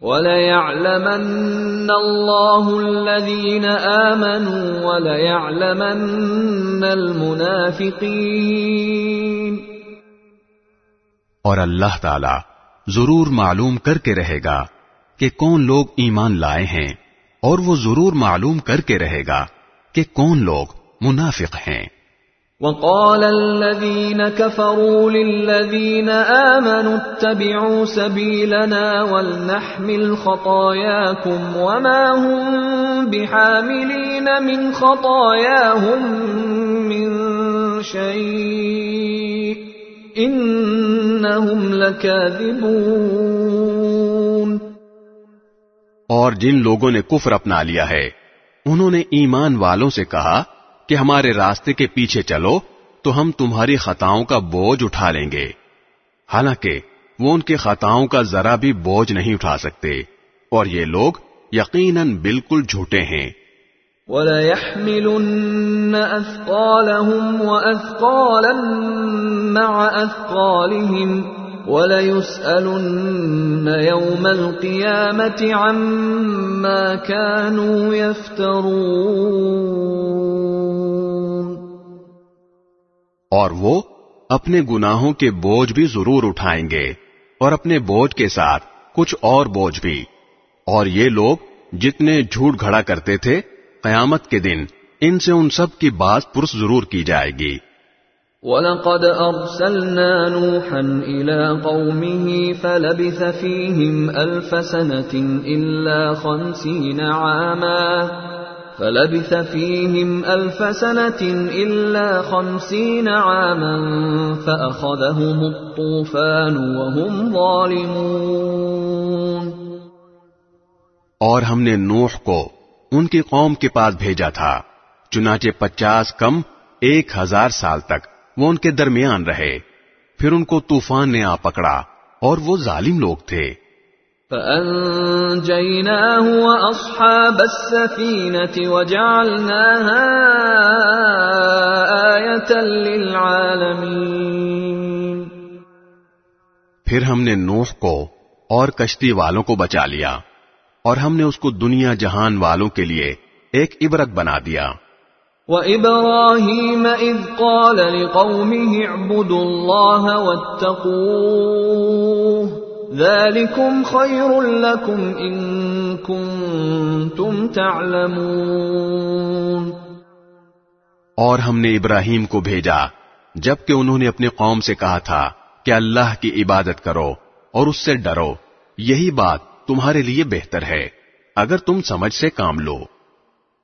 وَلَيَعْلَمَنَّ اللَّهُ الَّذِينَ آمَنُوا وَلَيَعْلَمَنَّ الْمُنَافِقِينَ۔ اور اللہ تعالی ضرور معلوم کر کے رہے گا کہ کون لوگ ایمان لائے ہیں اور وہ ضرور معلوم کر کے رہے گا کہ کون لوگ منافق ہیں۔ وقال الذين كفروا للذين آمنوا اتبعوا سبيلنا ولنحمل خطاياكم وما هم بحاملين من خطاياهم من شيء إنهم لكاذبون. اور جن لوگوں نے کفر اپنا لیا ہے انہوں نے ایمان والوں سے کہا کہ ہمارے راستے کے پیچھے چلو تو ہم تمہاری خطاؤں کا بوجھ اٹھا لیں گے۔ حالانکہ وہ ان کے خطاؤں کا ذرا بھی بوجھ نہیں اٹھا سکتے۔ اور یہ لوگ یقیناً بالکل جھوٹے ہیں۔ وليحملن أثقالهم وأثقالا مع أثقالهم۔ وليسألن يوم القيامة عما كانوا يفترون اور وہ اپنے گناہوں کے بوجھ بھی ضرور اٹھائیں گے اور اپنے بوجھ کے ساتھ کچھ اور بوجھ بھی۔ اور یہ لوگ جتنے جھوٹ گھڑا کرتے تھے، قیامت کے دن ان سے ان سب کی بات پرس ضرور کی جائے گی۔ وَلَقَدْ أَرْسَلْنَا نُوحًا إِلَىٰ قَوْمِهِ فَلَبِثَ فِيهِمْ أَلْفَ سَنَةٍ إِلَّا خَمْسِينَ عَامًا فلبث فيهم ألف سنة إلا خمسين عاما فأخذهم الطوفان وهم ظالمون اور ہم نے نوح کو ان کی قوم کے پاس بھیجا تھا، چنانچہ پچاس کم ایک ہزار سال تک۔ وہ ان کے درمیان رہے۔ پھر ان کو طوفان نے آ پکڑا اور وہ ظالم لوگ تھے۔ فأنجيناه وأصحاب السفينة وجعلناها آية للعالمين۔ پھر ہم نے نوح کو اور کشتی والوں کو بچا لیا اور ہم نے اس کو دنیا جہان والوں کے لیے ایک عبرت بنا دیا۔ وَإِبْرَاهِيمَ إِذْ قَالَ لِقَوْمِهِ اعْبُدُوا اللَّهَ وَاتَّقُوهُ ذلكم خير لكم ان كنتم تعلمون اور ہم نے ابراہیم کو بھیجا، جبکہ انہوں نے اپنے قوم سے کہا تھا کہ اللہ کی عبادت کرو اور اس سے ڈرو، یہی بات تمہارے لیے بہتر ہے، اگر تم سمجھ سے کام لو۔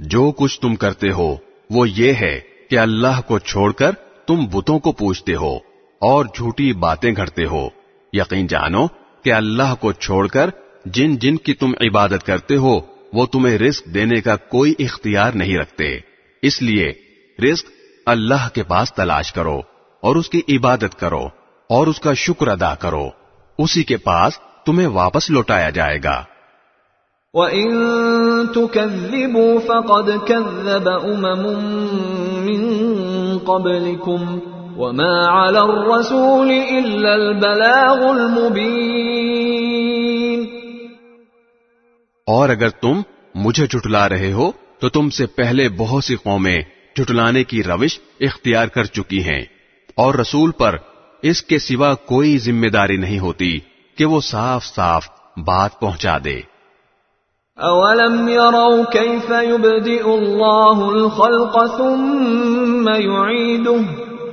جو کچھ تم کرتے ہو، وہ یہ ہے کہ اللہ کو چھوڑ کر تم بتوں کو پوچھتے ہو اور جھوٹی باتیں گھڑتے ہو۔ یقین جانو کہ اللہ کو چھوڑ کر جن جن کی تم عبادت کرتے ہو، وہ تمہیں رزق دینے کا کوئی اختیار نہیں رکھتے۔ اس لیے رزق اللہ کے پاس تلاش کرو اور اس کی عبادت کرو اور اس کا شکر ادا کرو۔ اسی کے پاس تمہیں واپس لوٹایا جائے گا۔ وَإِن تُكَذِّبُوا فَقَدْ كَذَّبَ أُمَمٌ مِّن قَبْلِكُمْ وَمَا عَلَى الرَّسُولِ إِلَّا الْبَلَاغُ الْمُبِينُ اور اگر تم مجھے جھٹلا رہے ہو، تو تم سے پہلے بہت سی قومیں جھٹلانے کی روش اختیار کر چکی ہیں۔ اور رسول پر اس کے سوا کوئی ذمہ داری نہیں ہوتی کہ وہ صاف صاف بات پہنچا دے۔ اولم يروا كيف يبدئ الله الخلق ثم يعيده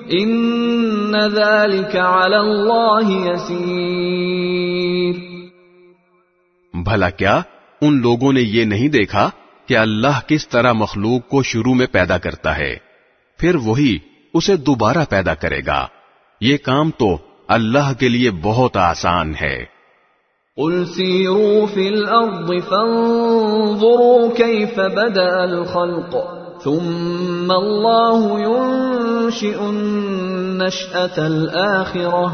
ان ذلك على الله يسير۔ بھلا کیا ان لوگوں نے یہ نہیں دیکھا کہ اللہ کس طرح مخلوق کو شروع میں پیدا کرتا ہے، پھر وہی اسے دوبارہ پیدا کرے گا۔ یہ کام تو اللہ کے لیے بہت آسان ہے۔ قل سيروا في الأرض فانظروا كيف بدأ الخلق ثم الله ينشئ النشأة الآخرة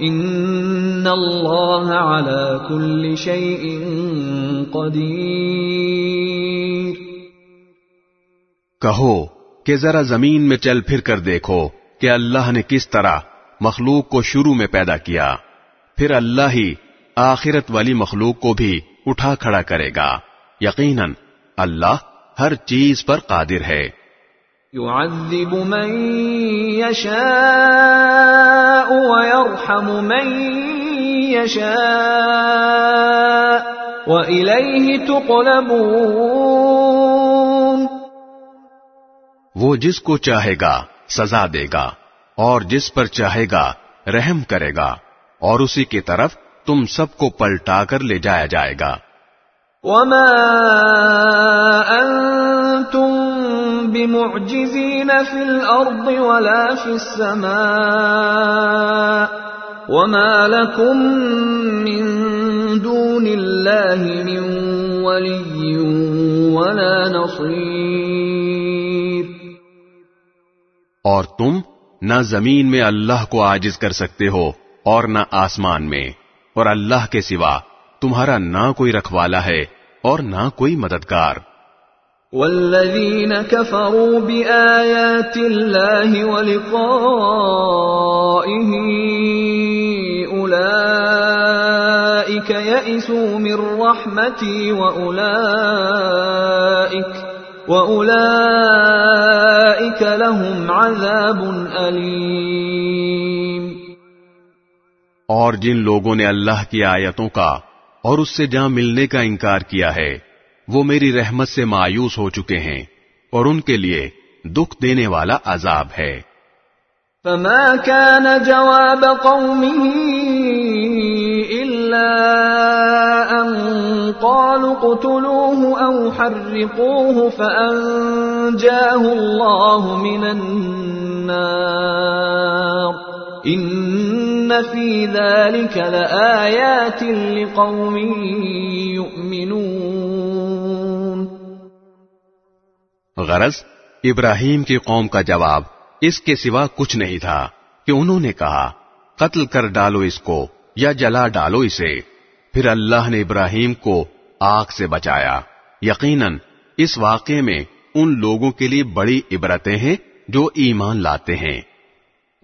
إن الله على كل شيء قدير۔ کہو کہ ذرا زمین میں چل پھر کر دیکھو کہ اللہ نے کس طرح مخلوق کو شروع میں پیدا کیا۔ پھر اللہ ہی آخرت والی مخلوق کو بھی اٹھا کھڑا کرے گا۔ یقیناً اللہ ہر چیز پر قادر ہے۔ يعذب من يشاء ويرحم من يشاء وإليه تقلبون۔ وہ جس کو چاہے گا سزا دے گا اور جس پر چاہے گا رحم کرے گا اور اسی کی طرف تم سب کو پلٹا کر لے جایا جائے گا۔ وما أنتم بمعجزين في الأرض ولا في السماء وما لكم من دون الله من ولي ولا نصير۔ اور تم نہ زمین میں اللہ کو عاجز کر سکتے ہو اور نہ آسمان میں۔ اور اللہ کے سوا تمہارا نہ کوئی رکھوالا ہے اور نہ کوئی مددگار والذين كفروا بآيات الله ولقائه أولئك يئسوا من رحمتي وأولئك وأولئك لهم عذاب أليم اور جن لوگوں نے اللہ کی آیتوں کا اور اس سے جہاں ملنے کا انکار کیا ہے، وہ میری رحمت سے مایوس ہو چکے ہیں اور ان کے لیے دکھ دینے والا عذاب ہے۔ فما كان جواب قومه إلا أن قالوا اقتلوه أو حرقوه فأنجاه الله من النار إن في ذلك لآيات لقوم يؤمنون۔ غرض، ابراہیم کی قوم کا جواب اس کے سوا کچھ نہیں تھا کہ انہوں نے کہا، قتل کر ڈالو اس کو یا جلا ڈالو اسے۔ پھر اللہ نے ابراہیم کو آگ سے بچایا۔ یقیناً، اس واقعے میں ان لوگوں کے لیے بڑی عبرتیں ہیں جو ایمان لاتے ہیں۔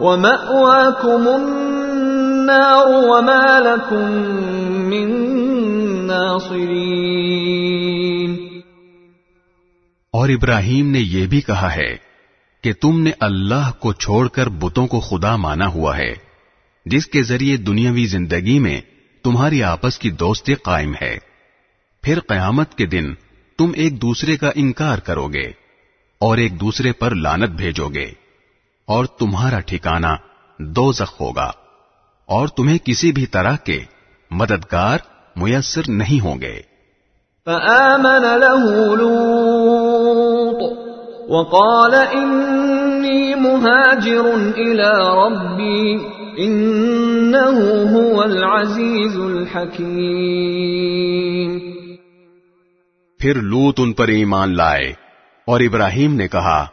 ومأواكم النار وما لكم من ناصرين اور ابراہیم نے یہ بھی کہا ہے کہ تم نے اللہ کو چھوڑ کر بتوں کو خدا مانا ہوا ہے، جس کے ذریعے دنیاوی زندگی میں تمہاری آپس کی دوستی قائم ہے۔ پھر قیامت کے دن تم ایک دوسرے کا انکار کرو گے اور ایک دوسرے پر لانت بھیجو گے۔ اور تمہارا ٹھکانہ دوزخ ہوگا اور تمہیں کسی بھی طرح کے مددگار میسر نہیں ہوں گے۔ فآمن له لوط وقال إني مهاجر إلى ربي إنه هو العزيز الحكيم۔ پھر لوت ان پر ایمان لائے اور ابراہیم نے کہا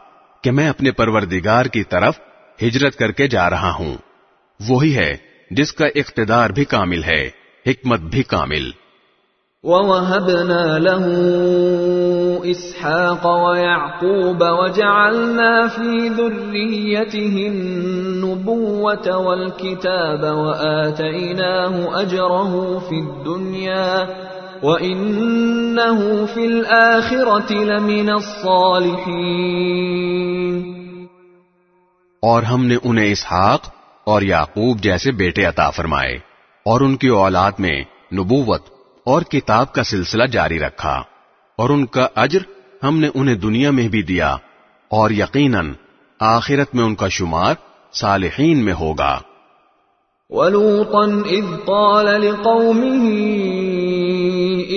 کہ میں اپنے پروردگار کی طرف ہجرت کر کے جا رہا ہوں۔ وہی ہے جس کا اقتدار بھی کامل ہے، حکمت بھی کامل۔ ووهبنا له إسحاق ويعقوب وجعلنا في ذريته النبوة والكتاب وآتيناه أجره في الدنيا وإنه في الآخرة لمن الصالحين۔ اور ہم نے انہیں اسحاق اور یعقوب جیسے بیٹے عطا فرمائے اور ان کی اولاد میں نبوت اور کتاب کا سلسلہ جاری رکھا اور ان کا اجر ہم نے انہیں دنیا میں بھی دیا اور یقیناً آخرت میں ان کا شمار صالحین میں ہوگا۔ ولوطا إذ قال لقومه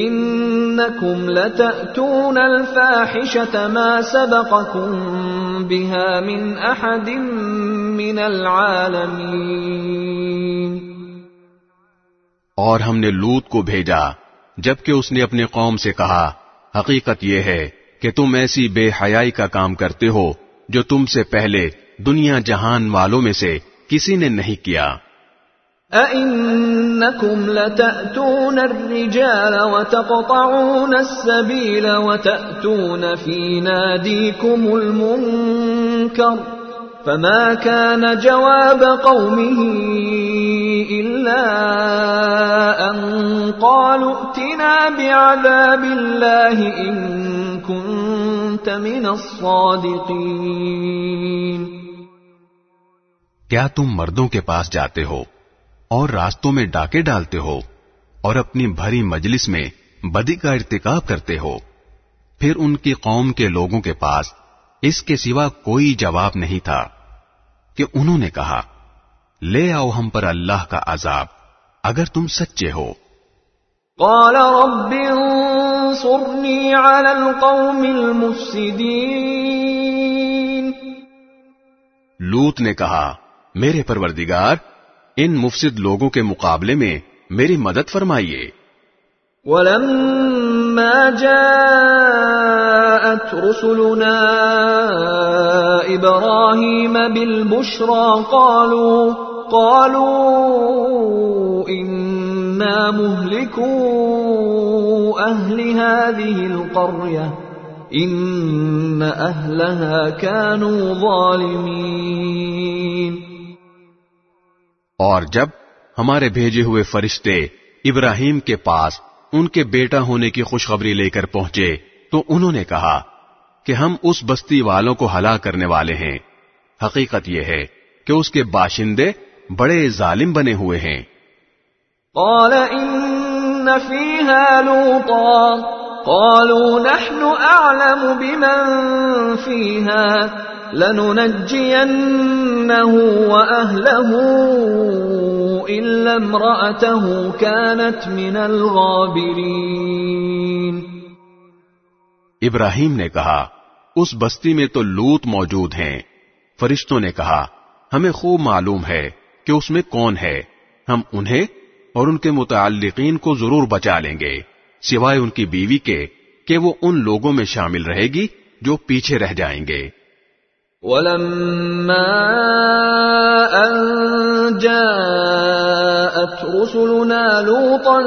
إنكم لتأتون الفاحشة ما سبقكم بها من أحد من العالمين. اور ہم نے لوت کو بھیجا، جبکہ اس نے اپنے قوم سے کہا، حقیقت یہ ہے کہ تم ایسی بے حیائی کا کام کرتے ہو جو تم سے پہلے دنیا جہان والوں میں سے کسی نے نہیں کیا۔ أئنكم لتأتون الرجال وتقطعون السبيل وتأتون في ناديكم المنكر فما كان جواب قومه إلا أن قالوا ائتنا بعذاب الله إن كنت من الصادقين کے پاس جاتے ہو؟ اور راستوں میں ڈاکے ڈالتے ہو اور اپنی بھری مجلس میں بدی کا ارتکاب کرتے ہو۔ پھر ان کی قوم کے لوگوں کے پاس اس کے سوا کوئی جواب نہیں تھا کہ انہوں نے کہا لے آؤ ہم پر اللہ کا عذاب اگر تم سچے ہو۔ قال رب انصرني على القوم المفسدين لوت نے کہا میرے پروردگار ان مفسد لوگوں کے مقابلے میں میری مدد فرمائیے ولما جاءت رسلنا إبراهيم بالبشرى قالوا قالوا أنا مهلكو أهل هذه القريه ان اهلها كانوا ظالمين. اور جب ہمارے بھیجے ہوئے فرشتے ابراہیم کے پاس ان کے بیٹا ہونے کی خوشخبری لے کر پہنچے تو انہوں نے کہا کہ ہم اس بستی والوں کو ہلاک کرنے والے ہیں۔ حقیقت یہ ہے کہ اس کے باشندے بڑے ظالم بنے ہوئے ہیں۔ قال ان فيها لوطا۔ قالوا نحن اعلم بمن فيها لننجينه واهله الا امراته كانت من الغابرين. ابراہیم نے کہا، اس بستی میں تو لوت موجود ہیں۔ فرشتوں نے کہا، ہمیں خوب معلوم ہے کہ اس میں کون ہے۔ ہم انہیں اور ان کے متعلقین کو ضرور بچا لیں گے۔ سوائے ان کی بیوی کے کہ وہ ان لوگوں میں شامل رہے گی جو پیچھے رہ جائیں گے۔ ولما أن جاءت رسلنا لوطا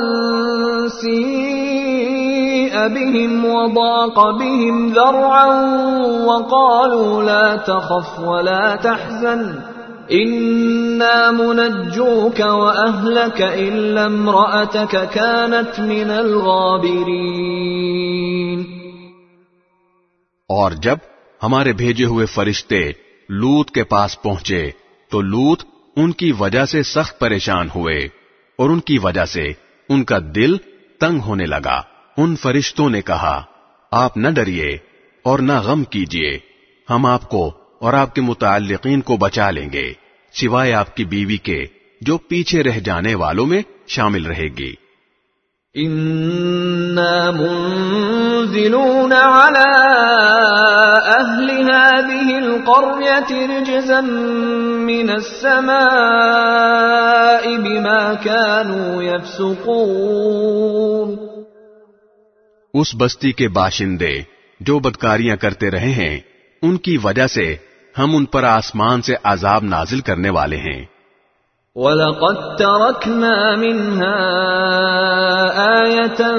سيء بهم وضاق بهم ذرعا وقالوا لا تخف ولا تحزن منجوك كانت من الغابرين۔ اور جب ہمارے بھیجے ہوئے فرشتے لوت کے پاس پہنچے، تو لوت ان کی وجہ سے سخت پریشان ہوئے اور ان کی وجہ سے ان کا دل تنگ ہونے لگا۔ ان فرشتوں نے کہا، آپ نہ ڈریے اور نہ غم کیجیے، ہم آپ کو اور آپ کے متعلقین کو بچا لیں گے سوائے آپ کی بیوی کے جو پیچھے رہ جانے والوں میں شامل رہے گی۔ منزلون على أهل هذه القرية رجزا من السماء بما كانوا يفسقون۔ اس بستی کے باشندے جو بدکاریاں کرتے رہے ہیں ان کی وجہ سے ہم ان پر آسمان سے عذاب نازل کرنے والے ہیں۔ وَلَقَدْ تَرَكْنَا مِنْهَا آيَةً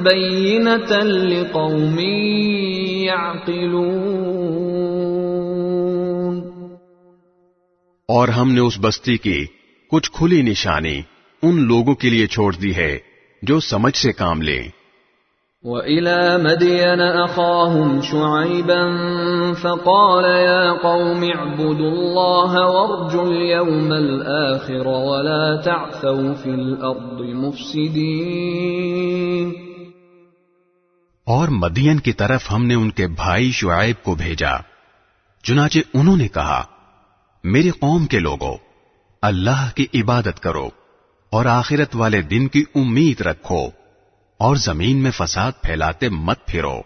بَيِّنَةً لِقَوْمٍ يَعْقِلُونَ۔ اور ہم نے اس بستی کی کچھ کھلی نشانی ان لوگوں کے لیے چھوڑ دی ہے جو سمجھ سے کام لیں۔ وَإِلَى مَدْيَنَ أَخَاهُمْ شُعَيْبًا فَقَالَ يَا قَوْمِ اعْبُدُوا اللَّهَ وَارْجُوا الْيَوْمَ الْآخِرَ وَلَا تَعْثَوْا فِي الْأَرْضِ مُفْسِدِينَ۔ اور مدین کی طرف ہم نے ان کے بھائی شعیب کو بھیجا۔ چنانچہ انہوں نے کہا میری قوم کے لوگوں اللہ کی عبادت کرو اور آخرت والے دن کی امید رکھو۔ اور زمین میں فساد پھیلاتے مت پھرو۔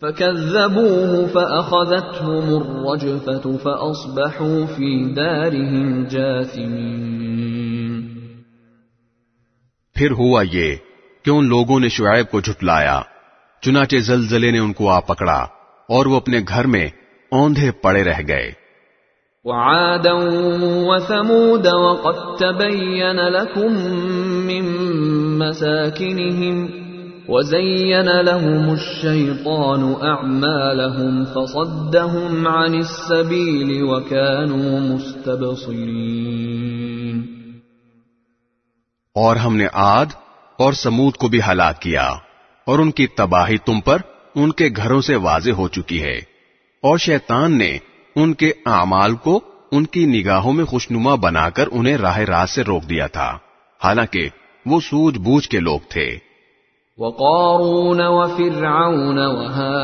فكذبوه فأخذتهم الرجفة فأصبحوا في دارهم جاثمين۔ پھر ہوا یہ کہ ان لوگوں نے شعیب کو جھٹلایا چنانچہ زلزلے نے ان کو آ پکڑا اور وہ اپنے گھر میں اوندھے پڑے رہ گئے۔ وعادا وثمود وقد تبين لكم من مساكنهم وزين لهم الشيطان أعمالهم فصدهم عن السبيل وكانوا مستبصرين. اور ہم نے آد اور سمود کو بھی ہلاک کیا اور ان کی تباہی تم پر ان کے گھروں سے واضح ہو چکی ہے اور شیطان نے ان کے اعمال کو ان کی نگاہوں میں خوشنما بنا کر انہیں راہ راست سے روک دیا تھا۔ حالانکہ وہ سوج بوجھ کے لوگ تھے وقارون وفرعون وهامان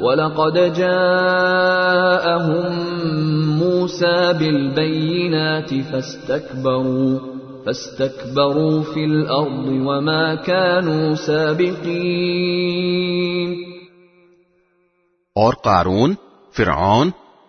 ولقد جاءهم موسى بالبينات فاستكبروا فاستكبروا في الأرض وما كانوا سابقين. اور قارون فرعون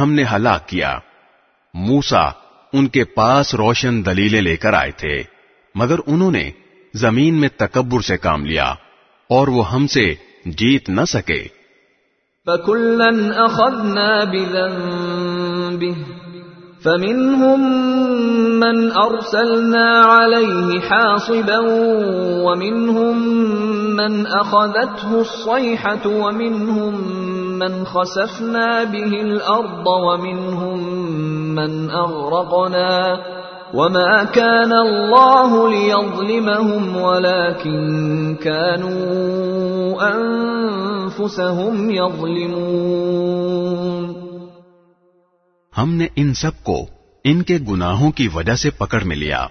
ہم نے ہلاک کیا۔ موسیٰ ان کے پاس روشن دلیلیں لے کر آئے تھے، مگر انہوں نے زمین میں تکبر سے کام لیا اور وہ ہم سے جیت نہ سکے۔ فكلا أخذنا بذنبه، فمنهم من أرسلنا عليه حاصبا، ومنهم من أخذته الصيحة، ومنهم من خسفنا به الأرض، ومنهم من أغرقنا وما كان الله ليظلمهم ولكن كانوا أنفسهم يظلمون ہم نے ان سب کو ان کے گناہوں کی وجہ سے پکڑ میں لیا۔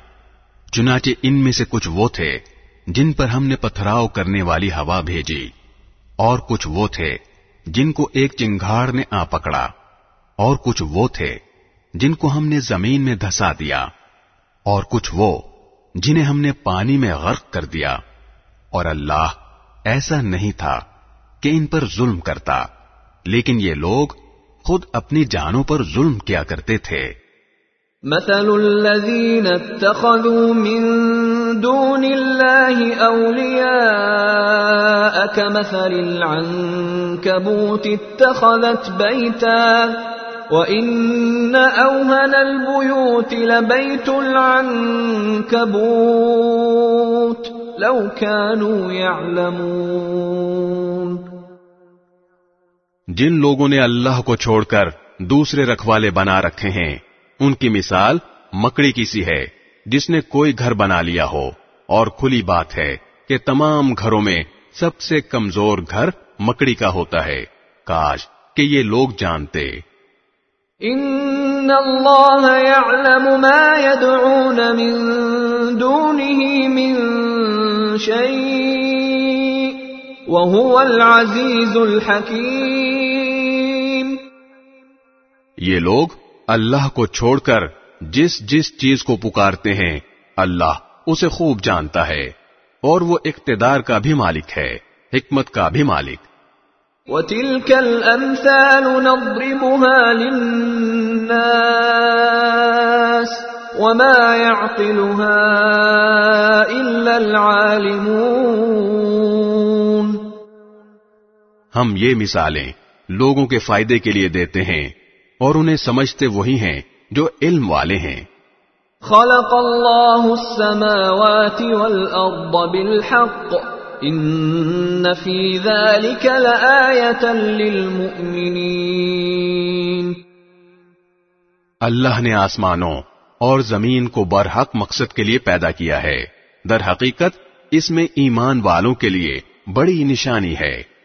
چنانچہ ان میں سے کچھ وہ تھے جن پر ہم نے پتھراؤ کرنے والی ہوا بھیجی، اور کچھ وہ تھے جن کو ایک چنگاڑ نے آ پکڑا، اور کچھ وہ تھے جن کو ہم نے زمین میں دھسا دیا، اور کچھ وہ جنہیں ہم نے پانی میں غرق کر دیا۔ اور اللہ ایسا نہیں تھا کہ ان پر ظلم کرتا، لیکن یہ لوگ خود اپنی جانوں پر ظلم کیا کرتے تھے۔ مثل الذين اتخذوا من دون الله أولياء كمثل العنكبوت اتخذت بيتا وإن أوهن البيوت لبيت العنكبوت لو كانوا يعلمون جن لوگوں نے اللہ کو چھوڑ کر دوسرے رکھوالے بنا رکھے ہیں، ان کی مثال مکڑی کی سی ہے، جس نے کوئی گھر بنا لیا ہو۔ اور کھلی بات ہے کہ تمام گھروں میں سب سے کمزور گھر مکڑی کا ہوتا ہے۔ کاش کہ یہ لوگ جانتے۔ ان اللہ يعلم ما يدعون من دونه من شيء وهو العزيز الحكيم یہ لوگ اللہ کو چھوڑ کر جس جس چیز کو پکارتے ہیں، اللہ اسے خوب جانتا ہے اور وہ اقتدار کا بھی مالک ہے، حکمت کا بھی مالک۔ وتلك الأمثال نضربها للناس وما يعقلها إلا العالمون. ہم یہ مثالیں لوگوں کے فائدے کے لیے دیتے ہیں اور انہیں سمجھتے وہی ہیں جو علم والے ہیں۔ خلق الله السماوات والأرض بالحق. ان فی ذالک لآیتا للمؤمنین اللہ نے آسمانوں اور زمین کو برحق مقصد کے لیے پیدا کیا ہے۔ در حقیقت اس میں ایمان والوں کے لیے بڑی نشانی ہے۔